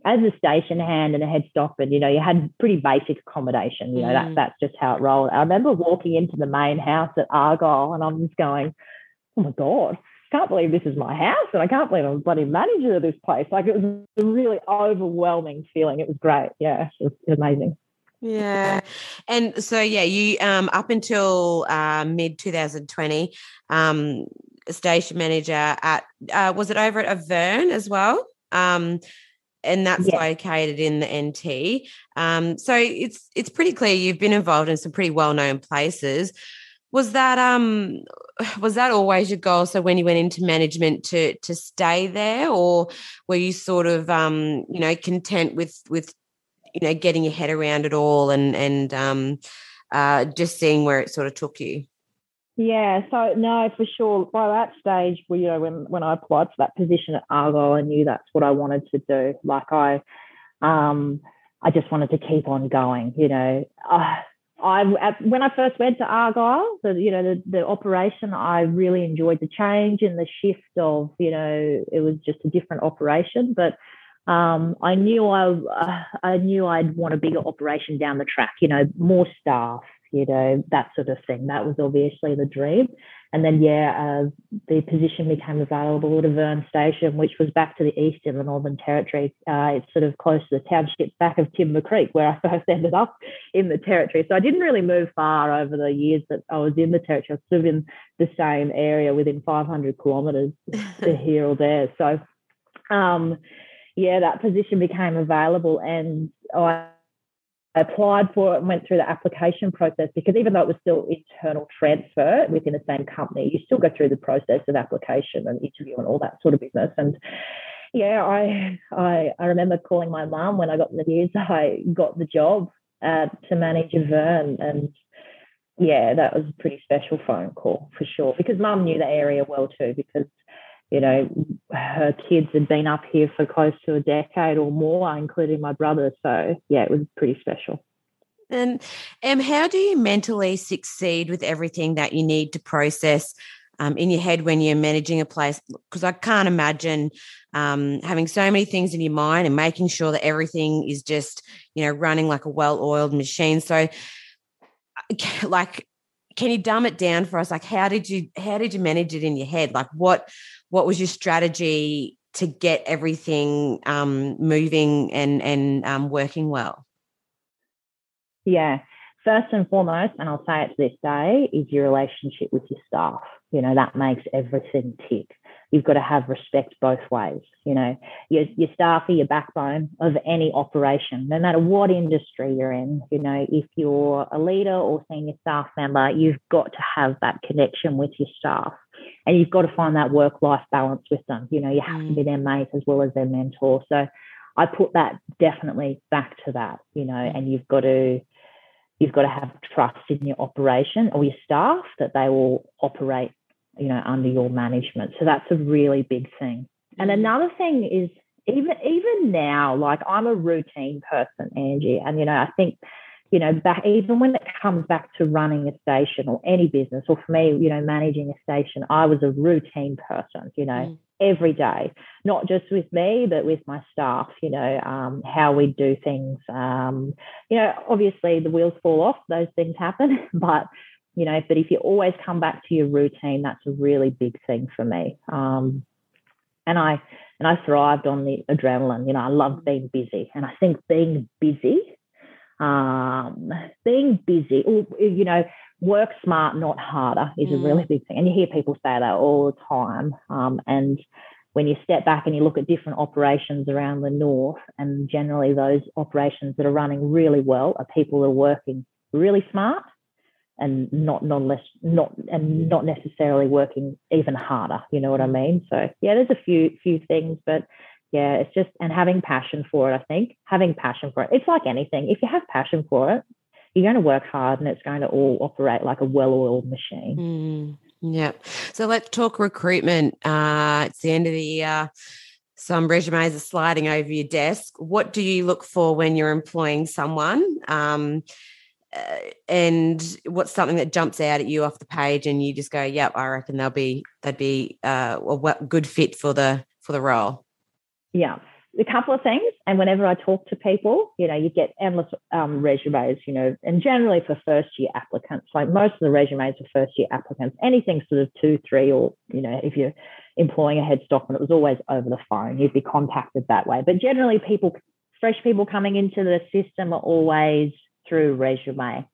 as a station hand and a head stockman, you know, you had pretty basic accommodation. You know, mm. that, that's just how it rolled. I remember walking into the main house at Argyle and I'm just going, oh my God, can't believe this is my house and I can't believe I'm bloody manager of this place. Like it was a really overwhelming feeling. It was great. Yeah, it was amazing. Yeah. And so, yeah, you, um, up until uh, mid 2020, um, station manager at, uh, was it over at Auvergne as well? Um, and that's yeah. located in the NT. Um, so it's it's pretty clear you've been involved in some pretty well known places. Was that um was that always your goal? So when you went into management to to stay there, or were you sort of um, you know content with with you know getting your head around it all and and um, uh, just seeing where it sort of took you? Yeah, so no, for sure. By that stage, you know, when when I applied for that position at Argyle, I knew that's what I wanted to do. Like I, um, I just wanted to keep on going. You know, uh, I when I first went to Argyle, the you know the, the operation, I really enjoyed the change and the shift of you know it was just a different operation. But um, I knew I uh, I knew I'd want a bigger operation down the track. You know, more staff, you know that sort of thing. That was obviously the dream. And then, yeah, uh, the position became available at Auvergne Station, which was back to the east in the Northern Territory. Uh, it's sort of close to the township back of Timber Creek, where I <laughs> first ended up in the Territory. So I didn't really move far over the years that I was in the Territory. I was sort of in the same area within 500 kilometres <laughs> to here or there. So, um, yeah, that position became available, and I applied for it and went through the application process because even though it was still internal transfer within the same company, you still go through the process of application and interview and all that sort of business. And yeah, I I, I remember calling my mum when I got the news I got the job uh, to manage Auvergne and yeah, that was a pretty special phone call for sure because mum knew the area well too because you know, her kids had been up here for close to a decade or more, including my brother. So, yeah, it was pretty special. And um, how do you mentally succeed with everything that you need to process um, in your head when you're managing a place? Because I can't imagine um, having so many things in your mind and making sure that everything is just, you know, running like a well-oiled machine. So, like can you dumb it down for us like how did you how did you manage it in your head like what what was your strategy to get everything um, moving and and um, working well yeah first and foremost and i'll say it to this day is your relationship with your staff you know that makes everything tick you've got to have respect both ways. You know, your, your staff are your backbone of any operation, no matter what industry you're in. You know, if you're a leader or senior staff member, you've got to have that connection with your staff. And you've got to find that work life balance with them. You know, you have mm. to be their mate as well as their mentor. So I put that definitely back to that, you know, mm. and you've got to you've got to have trust in your operation or your staff that they will operate you know, under your management. So that's a really big thing. And mm-hmm. another thing is even even now, like I'm a routine person, Angie, and you know, I think, you know, back even when it comes back to running a station or any business, or for me, you know, managing a station, I was a routine person, you know, mm. every day, not just with me, but with my staff, you know, um, how we do things. Um, you know, obviously the wheels fall off, those things happen, <laughs> but you know, but if you always come back to your routine, that's a really big thing for me. Um, and I and I thrived on the adrenaline. You know, I love being busy, and I think being busy, um, being busy, or you know, work smart, not harder, is mm. a really mm. big thing. And you hear people say that all the time. Um, and when you step back and you look at different operations around the north, and generally those operations that are running really well are people that are working really smart and not non less not and not necessarily working even harder you know what i mean so yeah there's a few few things but yeah it's just and having passion for it i think. Having passion for it it's like anything if you have passion for it you're going to work hard and it's going to all operate like a well-oiled machine. Mm, yeah so let's talk recruitment. Uh it's the end of the year. Some resumes are sliding over your desk. What do you look for when you're employing someone? Um uh, and what's something that jumps out at you off the page and you just go yep i reckon they'll be they'd be uh, a good fit for the for the role yeah a couple of things and whenever i talk to people you know you get endless um, resumes you know and generally for first year applicants like most of the resumes for first year applicants anything sort of two three or you know if you're employing a head stockman it was always over the phone you'd be contacted that way but generally people fresh people coming into the system are always through resume.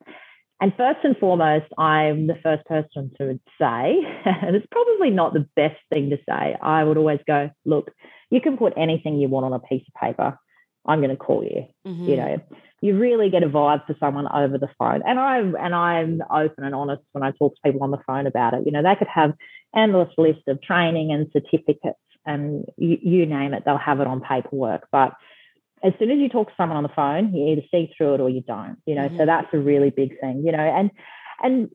And first and foremost, I'm the first person to say, <laughs> and it's probably not the best thing to say. I would always go, look, you can put anything you want on a piece of paper. I'm going to call you. Mm-hmm. You know, you really get a vibe for someone over the phone. And I and I'm open and honest when I talk to people on the phone about it. You know, they could have endless list of training and certificates and you, you name it, they'll have it on paperwork. But as soon as you talk to someone on the phone, you either see through it or you don't, you know, mm-hmm. so that's a really big thing, you know, and, and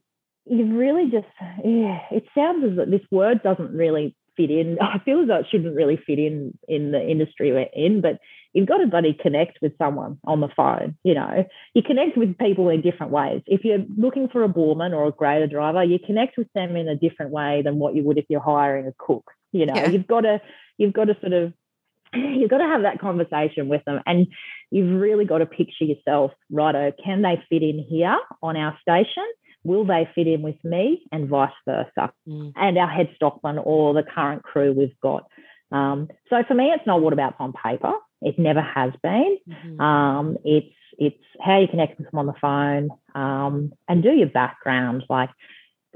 you really just, yeah, it sounds as if this word doesn't really fit in. <laughs> I feel as though it shouldn't really fit in in the industry we're in, but you've got to buddy connect with someone on the phone. You know, you connect with people in different ways. If you're looking for a boreman or a grader driver, you connect with them in a different way than what you would if you're hiring a cook. You know, yeah. you've got to you've got to sort of <clears throat> you've got to have that conversation with them and you've really got to picture yourself righto can they fit in here on our station will they fit in with me and vice versa mm. and our head stockman or the current crew we've got um, so for me it's not what about on paper it never has been mm-hmm. um, it's it's how you connect with them on the phone um, and do your background like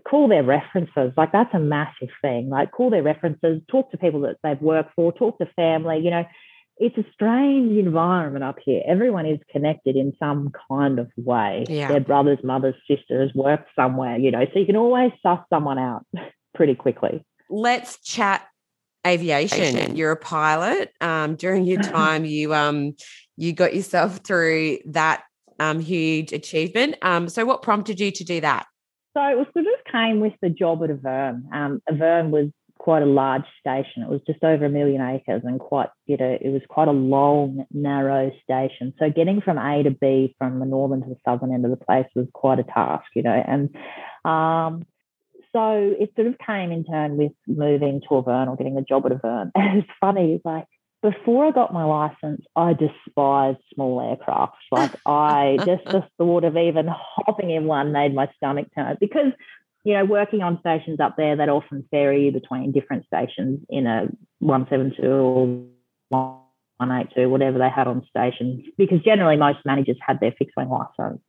call their references. Like that's a massive thing. Like call their references, talk to people that they've worked for, talk to family. You know, it's a strange environment up here. Everyone is connected in some kind of way. Yeah. Their brothers, mothers, sisters work somewhere, you know, so you can always suss someone out <laughs> pretty quickly. Let's chat aviation. You're a pilot. Um, during your <laughs> time, you um, you got yourself through that um, huge achievement. Um, so, what prompted you to do that? So it was sort of came with the job at Auvergne. Um, Auvergne was quite a large station. It was just over a million acres and quite, you know, it was quite a long, narrow station. So getting from A to B from the northern to the southern end of the place was quite a task, you know. And um, so it sort of came in turn with moving to Auvergne or getting the job at Auvergne. <laughs> And it's funny, like before I got my license, I despised small aircraft. Like I <laughs> just the thought of even hopping in one made my stomach turn because you know, working on stations up there that often vary between different stations in a 172 or 182, whatever they had on station, because generally most managers had their fixed wing license.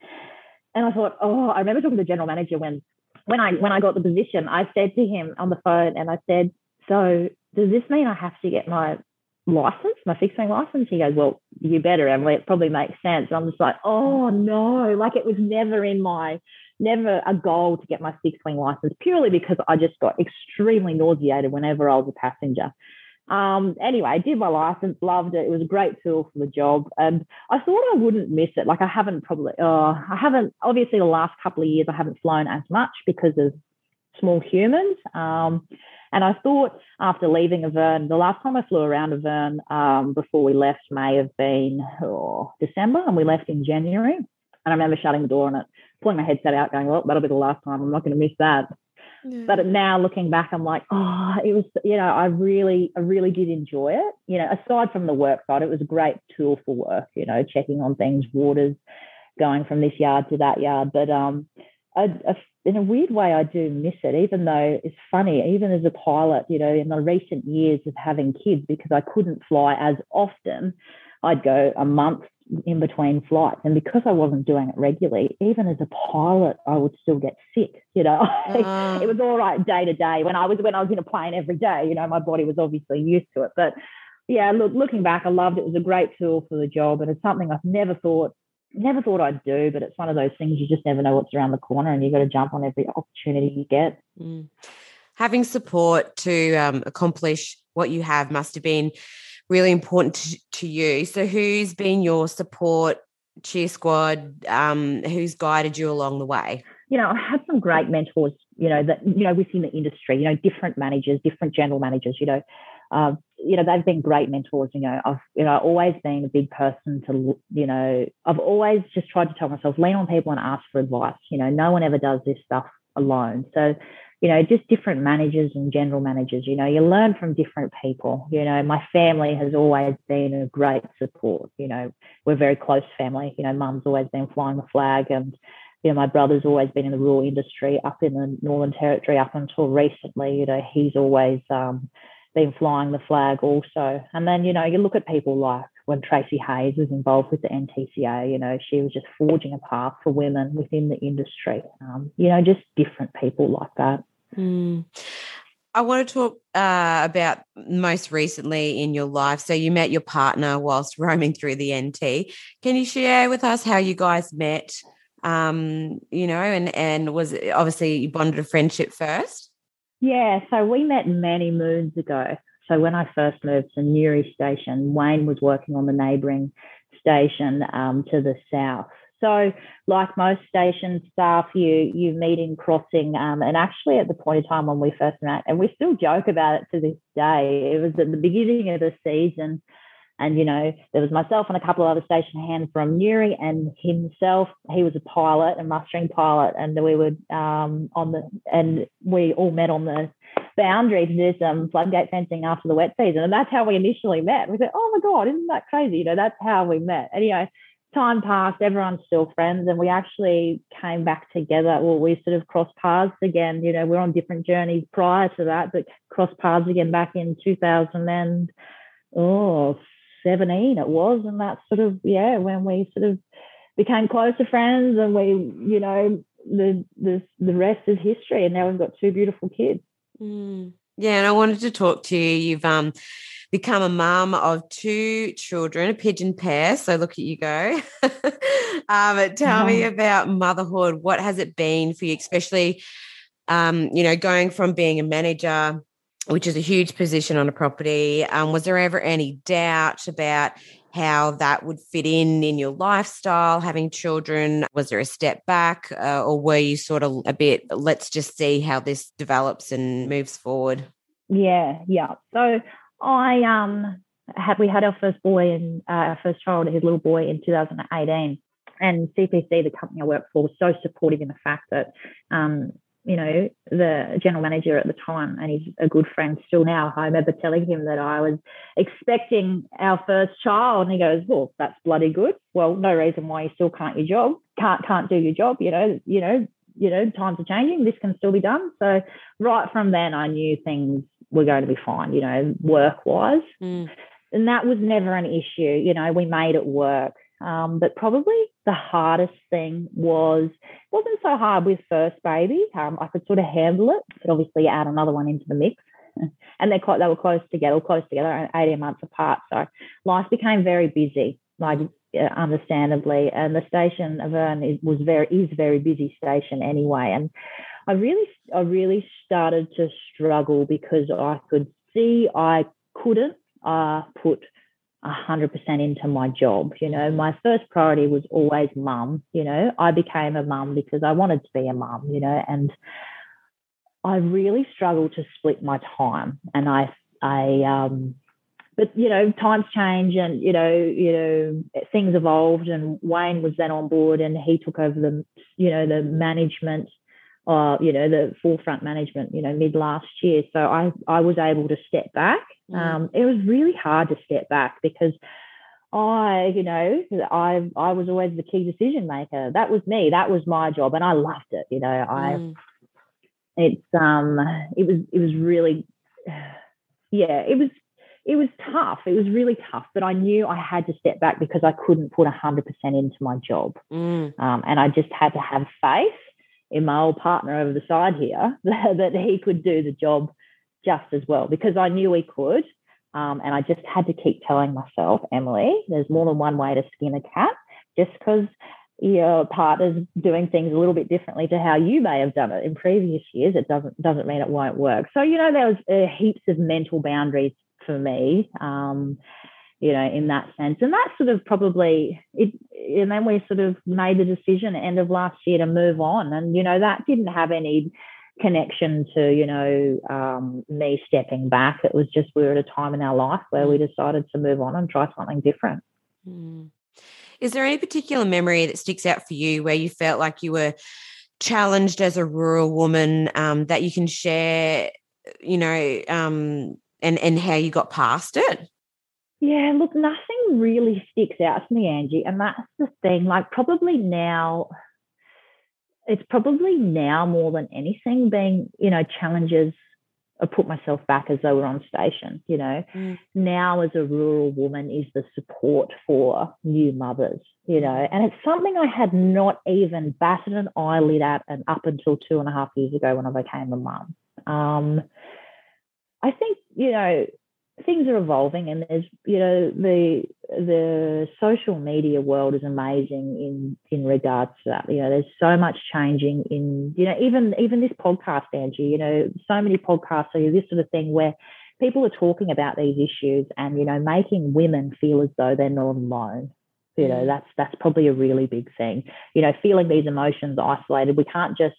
And I thought, oh, I remember talking to the general manager when when I when I got the position, I said to him on the phone and I said, So does this mean I have to get my license, my fixed wing license? He goes, Well, you better, Emily. It probably makes sense. And I'm just like, oh no, like it was never in my never a goal to get my fixed wing license purely because I just got extremely nauseated whenever I was a passenger. Um, anyway, I did my license, loved it. It was a great tool for the job. And I thought I wouldn't miss it. Like I haven't probably, uh, I haven't, obviously the last couple of years, I haven't flown as much because of small humans. Um, and I thought after leaving Auvergne, the last time I flew around Auvergne um, before we left may have been oh, December, and we left in January. And I remember shutting the door on it, pulling my headset out, going, "Well, that'll be the last time. I'm not going to miss that." Yeah. But now looking back, I'm like, oh, it was, you know, I really, I really did enjoy it. You know, aside from the work side, it was a great tool for work. You know, checking on things, waters, going from this yard to that yard. But um, I, I, in a weird way, I do miss it, even though it's funny, even as a pilot, you know, in the recent years of having kids, because I couldn't fly as often, I'd go a month in between flights. And because I wasn't doing it regularly, even as a pilot, I would still get sick. You know, uh. <laughs> it was all right day to day. When I was when I was in a plane every day, you know, my body was obviously used to it. But yeah, look, looking back, I loved it. It was a great tool for the job, and it's something I've never thought never thought I'd do. But it's one of those things you just never know what's around the corner, and you've got to jump on every opportunity you get. Mm. Having support to um, accomplish what you have must have been really important to, to you. So, who's been your support cheer squad? Um, who's guided you along the way? You know, I had some great mentors. You know that you know within the industry. You know, different managers, different general managers. You know, uh, you know they've been great mentors. You know, I've you know always been a big person to you know I've always just tried to tell myself lean on people and ask for advice. You know, no one ever does this stuff alone. So you know, just different managers and general managers. You know, you learn from different people. You know, my family has always been a great support. You know, we're very close family. You know, mum's always been flying the flag and you know, my brother's always been in the rural industry up in the Northern Territory up until recently. You know, he's always um, been flying the flag also. And then, you know, you look at people like when Tracey Hayes was involved with the NTCA, you know, she was just forging a path for women within the industry. Um, you know, just different people like that. Mm. I want to talk uh, about most recently in your life. So you met your partner whilst <laughs> roaming through the NT. Can you share with us how you guys met? Um, you know, and and was obviously you bonded a friendship first. Yeah, so we met many moons ago. So when I first moved to Newry Station, Wayne was working on the neighbouring station um, to the south. So, like most station staff, you you meet in crossing, um, and actually at the point in time when we first met, and we still joke about it to this day. It was at the beginning of the season, and you know there was myself and a couple of other station hands from Newry, and himself. He was a pilot, a mustering pilot, and we would um, on the and we all met on the boundary to do some floodgate fencing after the wet season, and that's how we initially met. We said, "Oh my god, isn't that crazy?" You know, that's how we met. Anyway time passed, everyone's still friends, and we actually came back together. Well, we sort of crossed paths again. You know, we're on different journeys prior to that, but crossed paths again back in 2000 and oh, 17 it was, and that's sort of yeah when we sort of became closer friends, and we you know the the the rest is history, and now we've got two beautiful kids. Mm. Yeah, and I wanted to talk to you. You've um become a mum of two children, a pigeon pair. So look at you go. <laughs> um, tell me about motherhood. What has it been for you, especially, um, you know, going from being a manager, which is a huge position on a property. Um, was there ever any doubt about how that would fit in in your lifestyle, having children? Was there a step back, uh, or were you sort of a bit, let's just see how this develops and moves forward? Yeah, yeah. So I um had we had our first boy and uh, our first child, his little boy, in 2018, and CPC, the company I work for, was so supportive in the fact that um, you know, the general manager at the time, and he's a good friend still now. I remember telling him that I was expecting our first child, and he goes, "Well, that's bloody good. Well, no reason why you still can't your job, can't can't do your job. You know, you know, you know, times are changing. This can still be done." So right from then, I knew things were going to be fine. You know, work wise, mm. and that was never an issue. You know, we made it work. Um, but probably the hardest thing was it wasn't so hard with first baby. Um, I could sort of handle it, but obviously add another one into the mix. <laughs> And they're quite, they were close together, close together, 18 months apart. So life became very busy, like uh, understandably. And the station Auvergne is, was very is very busy station anyway. And I really I really started to struggle because I could see I couldn't uh, put 100% into my job. You know, my first priority was always mum. You know, I became a mum because I wanted to be a mum, you know, and I really struggled to split my time. And I, I, um, but you know, times change and you know, you know, things evolved and Wayne was then on board and he took over the, you know, the management uh, you know, the forefront management, you know, mid last year. So I, I was able to step back. Mm. Um, it was really hard to step back because I, you know, I I was always the key decision maker. That was me. That was my job, and I loved it. You know, I mm. it's um it was it was really yeah it was it was tough. It was really tough, but I knew I had to step back because I couldn't put hundred percent into my job, mm. um, and I just had to have faith my old partner over the side here <laughs> that, that he could do the job just as well because I knew he could. Um, and I just had to keep telling myself, Emily, there's more than one way to skin a cat. Just because your partner's doing things a little bit differently to how you may have done it in previous years, it doesn't doesn't mean it won't work. So you know there was uh, heaps of mental boundaries for me. Um, you know, in that sense. And that sort of probably it and then we sort of made the decision end of last year to move on. And, you know, that didn't have any connection to, you know, um, me stepping back. It was just we were at a time in our life where we decided to move on and try something different. Mm. Is there any particular memory that sticks out for you where you felt like you were challenged as a rural woman um, that you can share, you know, um, and and how you got past it? Yeah, look, nothing really sticks out to me, Angie. And that's the thing. Like, probably now, it's probably now more than anything being, you know, challenges. I put myself back as though we're on station, you know. Mm. Now, as a rural woman, is the support for new mothers, you know. And it's something I had not even batted an eyelid at and up until two and a half years ago when I became a mum. Um, I think, you know, things are evolving and there's you know the the social media world is amazing in in regards to that. You know there's so much changing in you know even even this podcast angie you know so many podcasts are this sort of thing where people are talking about these issues and you know making women feel as though they're not alone. You know mm. that's that's probably a really big thing. You know feeling these emotions isolated we can't just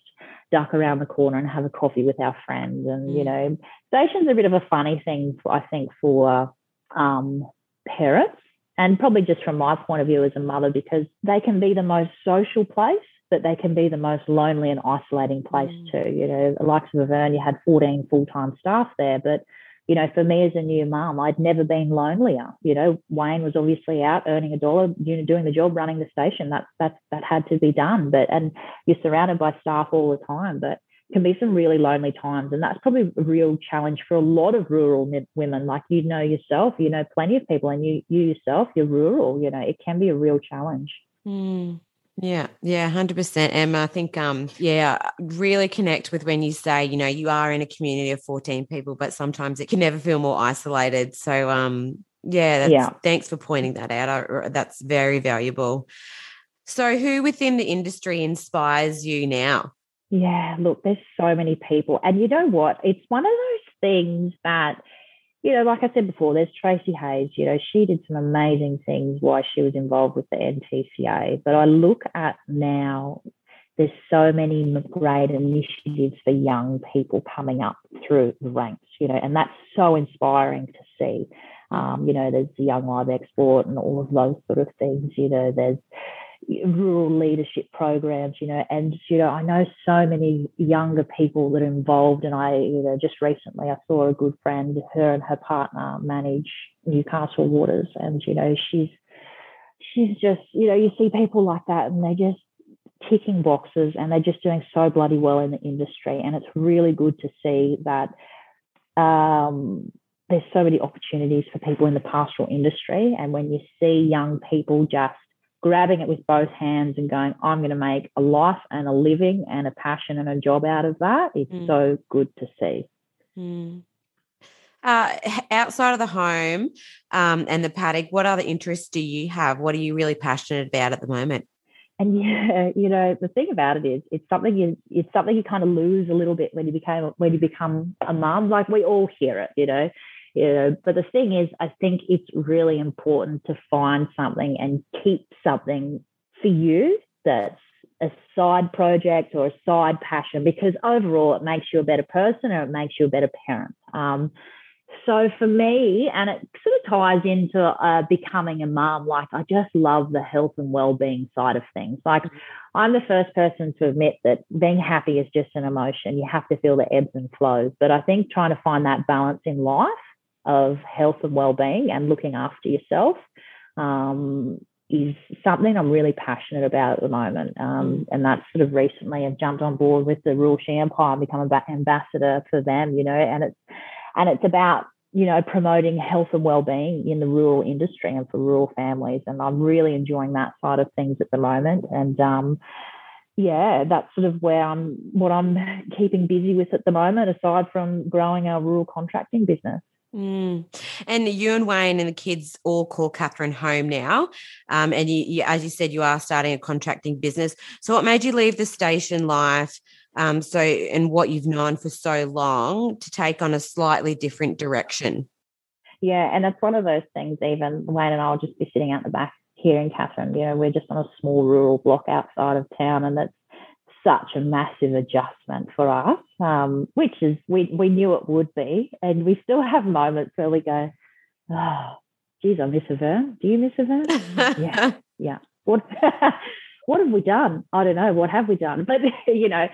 duck around the corner and have a coffee with our friends. And, mm. you know, station's a bit of a funny thing, I think, for um, parents and probably just from my point of view as a mother, because they can be the most social place, but they can be the most lonely and isolating place mm. too. You know, the likes of Auvergne, you had 14 full time staff there, but you know, for me as a new mum, I'd never been lonelier. You know, Wayne was obviously out earning a dollar, you know, doing the job, running the station. That's that's that had to be done. But and you're surrounded by staff all the time, but can be some really lonely times, and that's probably a real challenge for a lot of rural women. Like you know yourself, you know plenty of people, and you you yourself, you're rural. You know, it can be a real challenge. Mm. Yeah, yeah, hundred percent, Emma. I think, um, yeah, really connect with when you say, you know, you are in a community of fourteen people, but sometimes it can never feel more isolated. So, um, yeah, yeah. Thanks for pointing that out. I, that's very valuable. So, who within the industry inspires you now? Yeah, look, there's so many people, and you know what? It's one of those things that you know, like I said before, there's Tracey Hayes. You know, she did some amazing things while she was involved with the NTCA. But I look at now, there's so many great initiatives for young people coming up through the ranks, you know, and that's so inspiring to see. Um, you know, there's the Young Live Export and all of those sort of things. You know, there's rural leadership programs, you know, and you know, I know so many younger people that are involved. And I, you know, just recently I saw a good friend, her and her partner manage Newcastle Waters, and you know, she's she's just, you know, you see people like that, and they're just ticking boxes, and they're just doing so bloody well in the industry, and it's really good to see that. Um, there's so many opportunities for people in the pastoral industry. And when you see young people just grabbing it with both hands and going, I'm going to make a life and a living and a passion and a job out of that, it's mm. so good to see. Mm. Uh, outside of the home um, and the paddock, what other interests do you have? What are you really passionate about at the moment? And <laughs> yeah, you know, the thing about it is, it's something you, it's something you kind of lose a little bit when you became when you become a mum. Like we all hear it, you know know, but the thing is, I think it's really important to find something and keep something for you that's a side project or a side passion because overall it makes you a better person or it makes you a better parent. Um, so for me, and it sort of ties into uh, becoming a mom, like I just love the health and well-being side of things. Like I'm the first person to admit that being happy is just an emotion. You have to feel the ebbs and flows. But I think trying to find that balance in life of health and well-being and looking after yourself um, is something I'm really passionate about at the moment. Um, mm. and that's sort of recently I've jumped on board with the Rural She Empire and become an ambassador for them, you know, and it's and it's about you know promoting health and well-being in the rural industry and for rural families and i'm really enjoying that side of things at the moment and um, yeah that's sort of where i'm what i'm keeping busy with at the moment aside from growing our rural contracting business Mm. And you and Wayne and the kids all call Katherine home now. Um, and you, you, as you said, you are starting a contracting business. So, what made you leave the station life? Um, so, and what you've known for so long to take on a slightly different direction? Yeah, and it's one of those things. Even Wayne and I will just be sitting out the back here in Katherine. You know, we're just on a small rural block outside of town, and it's such a massive adjustment for us, um, which is we we knew it would be, and we still have moments where we go, oh, geez, I miss Auvergne. Do you miss Auvergne? <laughs> yeah, yeah. What <laughs> what have we done? I don't know. What have we done? But <laughs> you know,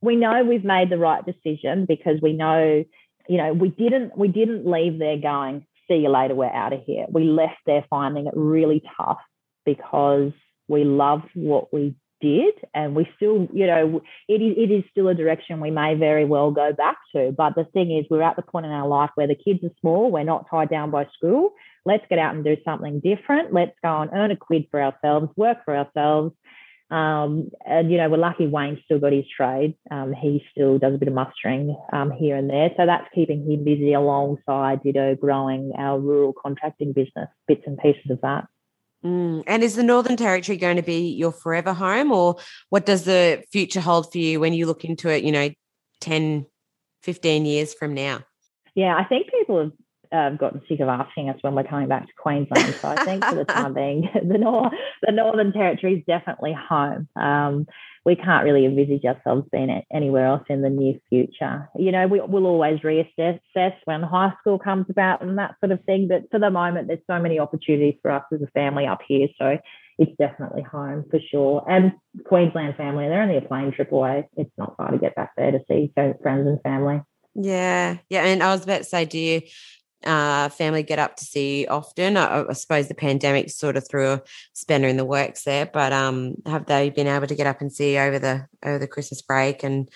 we know we've made the right decision because we know, you know, we didn't we didn't leave there going, see you later, we're out of here. We left there finding it really tough because we loved what we did and we still you know it is, it is still a direction we may very well go back to. But the thing is we're at the point in our life where the kids are small we're not tied down by school. Let's get out and do something different. Let's go and earn a quid for ourselves work for ourselves. Um, and you know we're lucky Wayne still got his trade. Um, he still does a bit of mustering um, here and there. So that's keeping him busy alongside you know growing our rural contracting business bits and pieces of that Mm. And is the Northern Territory going to be your forever home, or what does the future hold for you when you look into it, you know, 10, 15 years from now? Yeah, I think people have uh, gotten sick of asking us when we're coming back to Queensland. So I think for the time <laughs> being, <laughs> the, Nor- the Northern Territory is definitely home. Um, we can't really envisage ourselves being anywhere else in the near future. You know, we, will always reassess when high school comes about and that sort of thing. But for the moment, there's so many opportunities for us as a family up here. So it's definitely home for sure. And Queensland family, they're only a plane trip away. It's not far to get back there to see friends and family. Yeah, yeah. And I was about to say, do you uh, family get up to see often? I, I, suppose the pandemic sort of threw a spanner in the works there, but um, have they been able to get up and see over the over the Christmas break and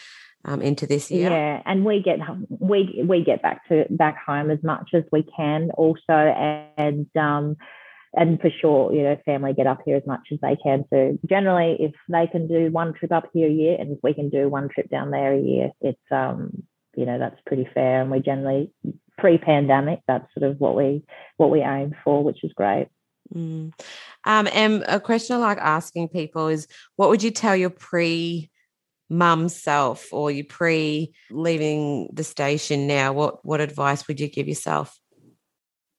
um, into this year? Yeah, and we get we we get back to back home as much as we can, also, and um, and for sure, you know, family get up here as much as they can. So generally, if they can do one trip up here a year, and if we can do one trip down there a year, it's um, you know, that's pretty fair. And we generally pre-pandemic, that's sort of what we what we aim for, which is great. Mm. Um, and a question I like asking people is, what would you tell your pre mum self or your pre leaving the station now? What what advice would you give yourself?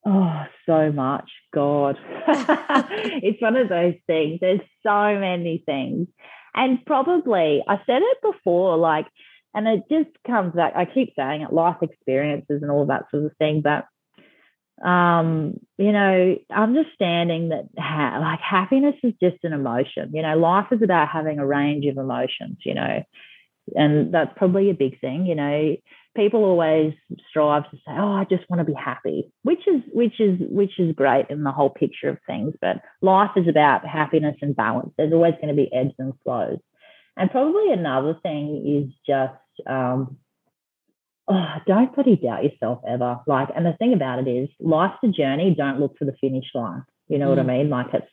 Oh, so much. God. <laughs> it's one of those things. There's so many things. And probably, I said it before, like and it just comes back. I keep saying it, life experiences and all that sort of thing. But um, you know, understanding that ha- like happiness is just an emotion. You know, life is about having a range of emotions, you know, and that's probably a big thing. You know, people always strive to say, "Oh, I just want to be happy," which is which is which is great in the whole picture of things. But life is about happiness and balance. There's always going to be ebbs and flows. And probably another thing is just um, oh, don't bloody doubt yourself ever. Like, and the thing about it is, life's a journey. Don't look for the finish line. You know mm. what I mm. mean? Like, it's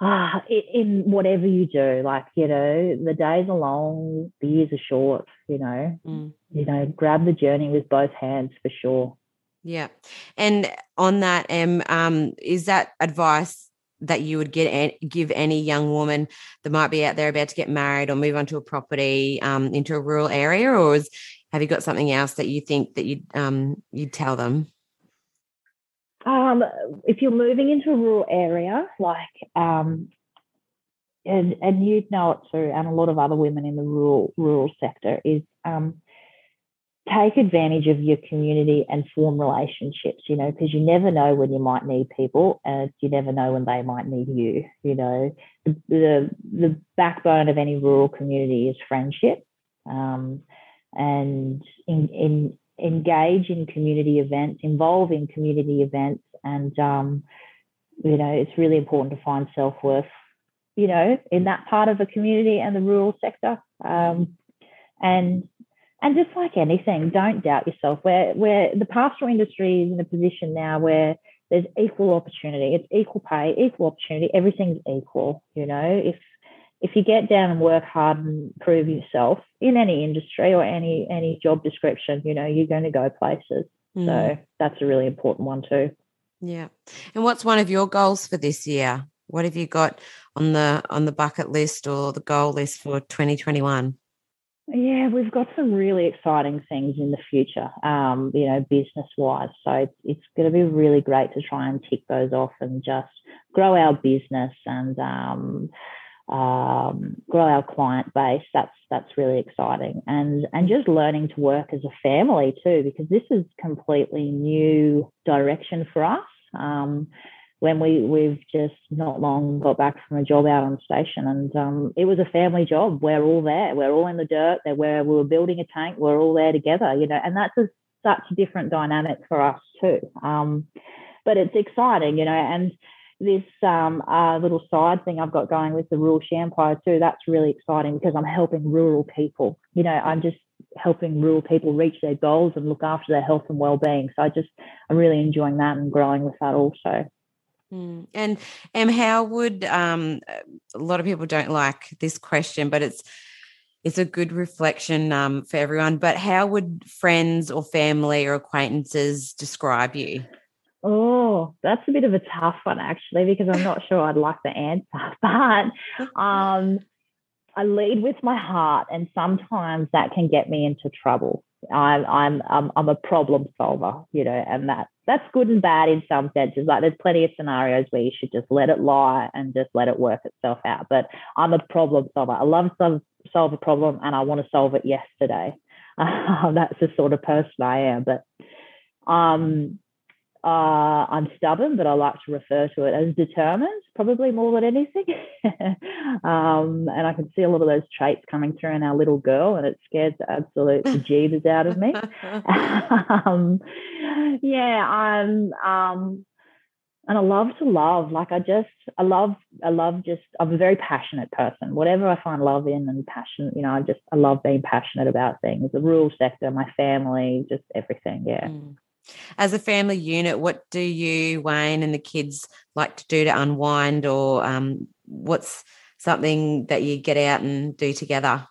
ah, in whatever you do. Like, you know, the days are long, the years are short. You know, mm. you know, grab the journey with both hands for sure. Yeah, and on that, um, um, is that advice that you would get give any young woman that might be out there about to get married or move onto a property um, into a rural area, or is have you got something else that you think that you'd um, you'd tell them? Um, if you're moving into a rural area, like um, and and you'd know it too, and a lot of other women in the rural rural sector is um, take advantage of your community and form relationships. You know, because you never know when you might need people, and you never know when they might need you. You know, the the, the backbone of any rural community is friendship. Um, and in, in, engage in community events, involve in community events, and um, you know it's really important to find self worth, you know, in that part of the community and the rural sector. Um, and and just like anything, don't doubt yourself. Where where the pastoral industry is in a position now where there's equal opportunity, it's equal pay, equal opportunity, everything's equal. You know, if if you get down and work hard and prove yourself in any industry or any any job description, you know, you're going to go places. Mm. So that's a really important one too. Yeah. And what's one of your goals for this year? What have you got on the on the bucket list or the goal list for 2021? Yeah, we've got some really exciting things in the future, um, you know, business wise. So it's, it's going to be really great to try and tick those off and just grow our business and, um, um, grow our client base. That's that's really exciting, and and just learning to work as a family too, because this is completely new direction for us. Um, when we we've just not long got back from a job out on station, and um, it was a family job. We're all there. We're all in the dirt. Where we were building a tank. We're all there together, you know, and that's a, such a different dynamic for us too. Um, but it's exciting, you know, and this um, uh, little side thing I've got going with the rural She Empire too. That's really exciting because I'm helping rural people. You know, I'm just helping rural people reach their goals and look after their health and well-being. So I just I'm really enjoying that and growing with that also. Mm. And and how would um, a lot of people don't like this question, but it's it's a good reflection um, for everyone. But how would friends or family or acquaintances describe you? Oh, that's a bit of a tough one actually, because I'm not sure I'd like the answer. <laughs> But um, I lead with my heart, and sometimes that can get me into trouble. I'm I'm I'm, I'm a problem solver, you know, and that that's good and bad in some senses. Like there's plenty of scenarios where you should just let it lie and just let it work itself out. But I'm a problem solver. I love to solve, a problem, and I want to solve it yesterday. <laughs> That's the sort of person I am. But um, uh, I'm stubborn, but I like to refer to it as determined, probably more than anything. <laughs> um, and I can see a lot of those traits coming through in our little girl, and it scares the absolute <laughs> bejeebers out of me. <laughs> um, yeah, I'm. Um, and I love to love. Like I just, I love, I love just. I'm a very passionate person. Whatever I find love in and passion, you know, I just, I love being passionate about things. The rural sector, my family, just everything. Yeah. Mm. As a family unit, what do you, Wayne, and the kids like to do to unwind, or um, what's something that you get out and do together?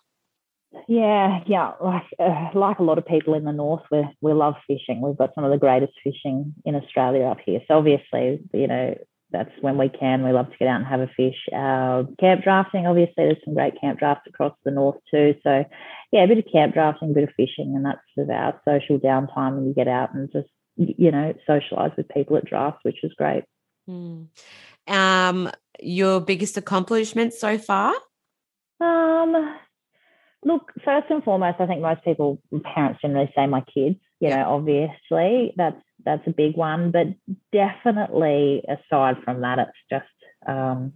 Yeah, yeah, like uh, like a lot of people in the north, we we love fishing. We've got some of the greatest fishing in Australia up here. So obviously, you know, that's when we can. We love to get out and have a fish. Uh, camp drafting, obviously, there's some great camp drafts across the north too. So, yeah, a bit of camp drafting, a bit of fishing, and that's sort of our social downtime when you get out and just you know socialize with people at drafts, which is great. Mm. Um, your biggest accomplishment so far? Um, look, first and foremost, I think most people, parents generally say my kids. You know, obviously that's that's a big one. But definitely, aside from that, it's just um,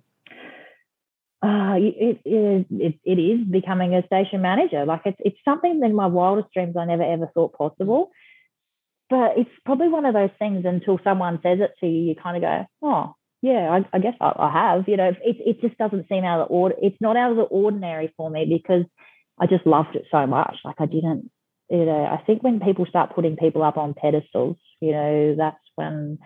uh, it, it, it, it is becoming a station manager. Like it's, it's something in my wildest dreams I never ever thought possible. But it's probably one of those things until someone says it to you, you kind of go, oh, yeah, I, I guess I, I, have. You know, it, it just doesn't seem out of the order. It's not out of the ordinary for me because I just loved it so much. Like I didn't, you know, I think when people start putting people up on pedestals, you know, that's when,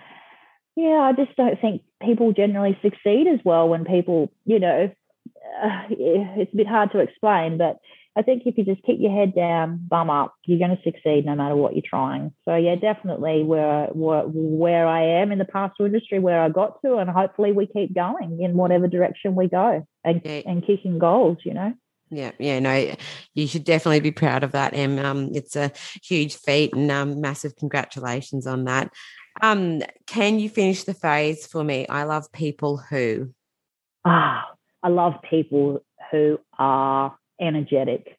yeah, I just don't think people generally succeed as well when people, you know, uh, it's a bit hard to explain, but I think if you just keep your head down, bum up, you're going to succeed no matter what you're trying. So yeah, definitely where where, where I am in the pastoral industry, where I got to, and hopefully we keep going in whatever direction we go and yeah. and kicking goals. You know. Yeah, yeah, no, you should definitely be proud of that, Em. Um, it's a huge feat, and um, massive congratulations on that. Um, can you finish the phrase for me? I love people who. Ah, I love people who are energetic.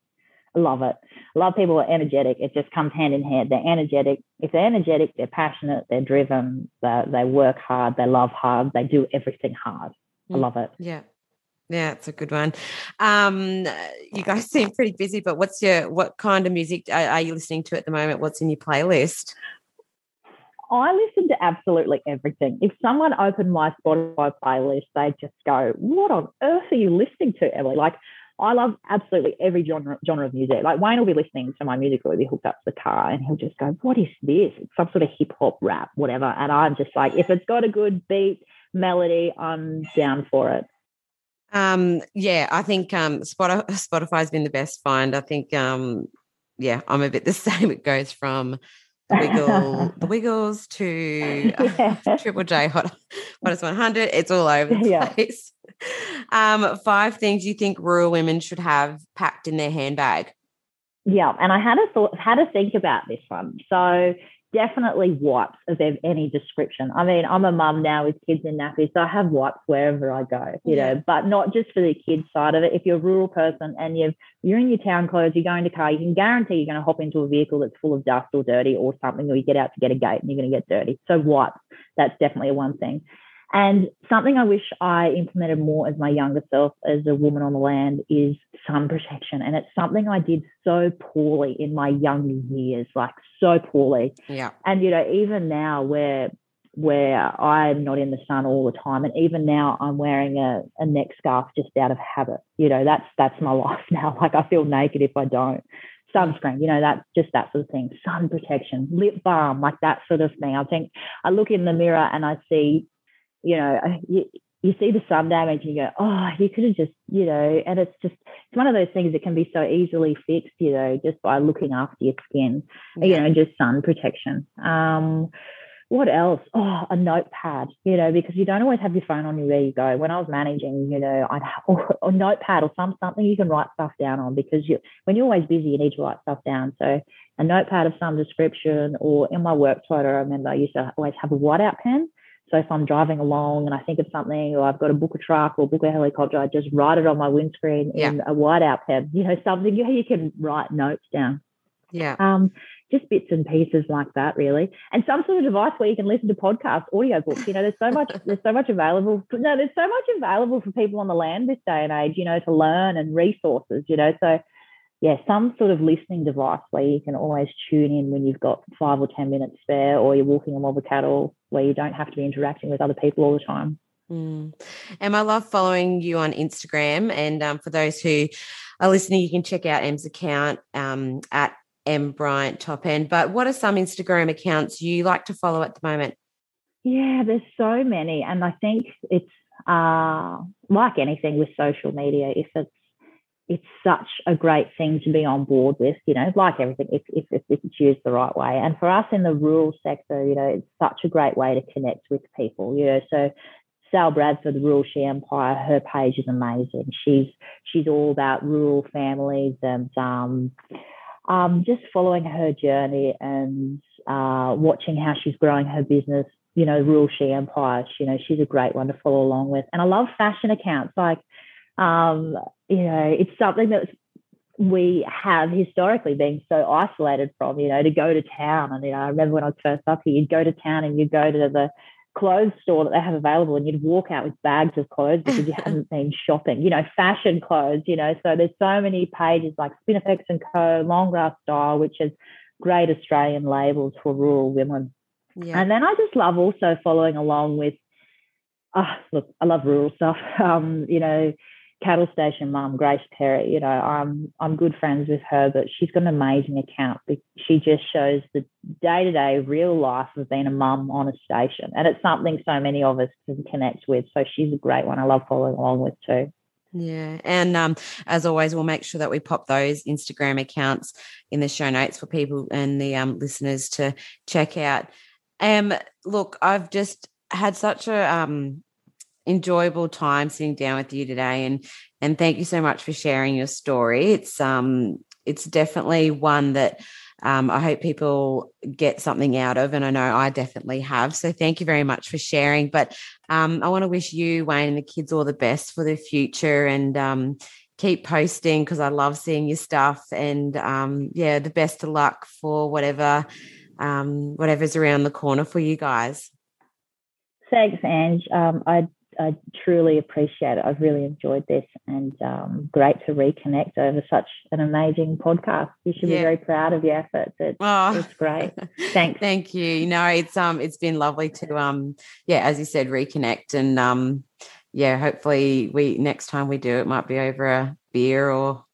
I love it. I love people who are energetic. It just comes hand in hand. They're energetic. If they're energetic, they're passionate, they're driven, they, they work hard, they love hard, they do everything hard. I mm. love it. Yeah. Yeah, it's a good one. Um, you guys <laughs> seem pretty busy, but what's your what kind of music are, are you listening to at the moment? What's in your playlist? I listen to absolutely everything. If someone opened my Spotify playlist, they'd just go, What on earth are you listening to, Emily? Like, I love absolutely every genre, genre of music. Like, Wayne will be listening to my music, will be hooked up to the car, and he'll just go, What is this? It's some sort of hip hop rap, whatever. And I'm just like, If it's got a good beat, melody, I'm down for it. Um, yeah, I think um, Spotify's been the best find. I think, um, yeah, I'm a bit the <laughs> same. It goes from the Wiggle, the <laughs> Wiggles to <laughs> uh, Triple J Hot Hottest 100. It's all over the yeah. place. Um, five things you think rural women should have packed in their handbag. Yeah, and I had a thought, had to think about this one. So definitely wipes of any description. I mean, I'm a mum now with kids in nappies, so I have wipes wherever I go, you yeah. know, but not just for the kids side of it. If you're a rural person and you've you're in your town clothes, you're going to car, you can guarantee you're going to hop into a vehicle that's full of dust or dirty or something, or you get out to get a gate and you're going to get dirty. So wipes, that's definitely one thing. And something I wish I implemented more as my younger self, as a woman on the land, is sun protection. And it's something I did so poorly in my younger years, like so poorly. Yeah. And you know, even now where where I'm not in the sun all the time, and even now I'm wearing a, a neck scarf just out of habit. You know, that's that's my <laughs> life now. Like I feel naked if I don't sunscreen, you know, that's just that sort of thing. Sun protection, lip balm, like that sort of thing. I think I look in the mirror and I see you know, you, you see the sun damage and you go, oh, you could have just, you know, and it's just, it's one of those things that can be so easily fixed, you know, just by looking after your skin, yeah. you know, just sun protection. Um, what else? Oh, a notepad, you know, because you don't always have your phone on you where you go. When I was managing, you know, I'd have <laughs> a notepad or some something you can write stuff down on because you when you're always busy, you need to write stuff down. So a notepad of some description, or in my work photo, I remember I used to always have a whiteout pen. So if I'm driving along and I think of something, or I've got to book a truck or book a helicopter, I just write it on my windscreen yeah. in a whiteout pen. You know, something you, you can write notes down. Yeah. Um, just bits and pieces like that, really, and some sort of device where you can listen to podcasts, audiobooks. You know, there's so much, there's so much available. No, there's so much available for people on the land this day and age. You know, to learn and resources. You know, so yeah, some sort of listening device where you can always tune in when you've got five or 10 minutes spare, or you're walking a mob of cattle where you don't have to be interacting with other people all the time. Mm. And I love following you on Instagram. And um, for those who are listening, you can check out Em's account um, at Em Bryant Top End. But what are some Instagram accounts you like to follow at the moment? Yeah, there's so many. And I think it's uh, like anything with social media, if it's it's such a great thing to be on board with, you know, like everything, if, if, if it's used the right way. And for us in the rural sector, you know, it's such a great way to connect with people, you know. So Sal Bradford, the Rural She Empire, her page is amazing. She's she's all about rural families and um, um, just following her journey and uh, watching how she's growing her business. You know, Rural She Empire. You know, she's a great one to follow along with. And I love fashion accounts like um, you know, it's something that we have historically been so isolated from, you know, to go to town. And, you know, I remember when I was first up here, you'd go to town and you'd go to the clothes store that they have available and you'd walk out with bags of clothes because you <laughs> hadn't been shopping, you know, fashion clothes, you know. So there's so many pages like Spinifex and Co., Long Grass Style, which is great Australian labels for rural women. Yeah. And then I just love also following along with, oh, look, I love rural stuff. <laughs> Um, you know, cattle station mum, Grace Perry, you know, I'm I'm good friends with her, but she's got an amazing account. She just shows the day to day real life of being a mum on a station, and it's something so many of us can connect with. So she's a great one. I love following along with too. Yeah. And um, as always, we'll make sure that we pop those Instagram accounts in the show notes for people and the um, listeners to check out. Um, look, I've just had such a um, enjoyable time sitting down with you today and and thank you so much for sharing your story it's um it's definitely one that um, I hope people get something out of, and I know I definitely have. So thank you very much for sharing. But um, I want to wish you, Wayne, and the kids all the best for the future, and um, keep posting because I love seeing your stuff. And um, yeah, the best of luck for whatever um, whatever's around the corner for you guys. Thanks, Ange. Um, I I truly appreciate it. I've really enjoyed this and um, great to reconnect over such an amazing podcast. You should yeah. be very proud of your efforts. It's, oh. it's great. <laughs> Thanks. Thank you. No, it's um it's been lovely to um yeah, as you said, reconnect and um yeah, hopefully we next time we do it might be over a beer or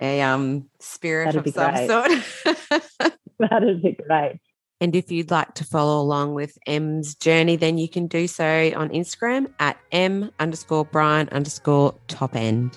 a um spirit That'd of some great. sort. <laughs> That'd be great. And if you'd like to follow along with Em's journey, then you can do so on Instagram at Em underscore Bryant underscore top end.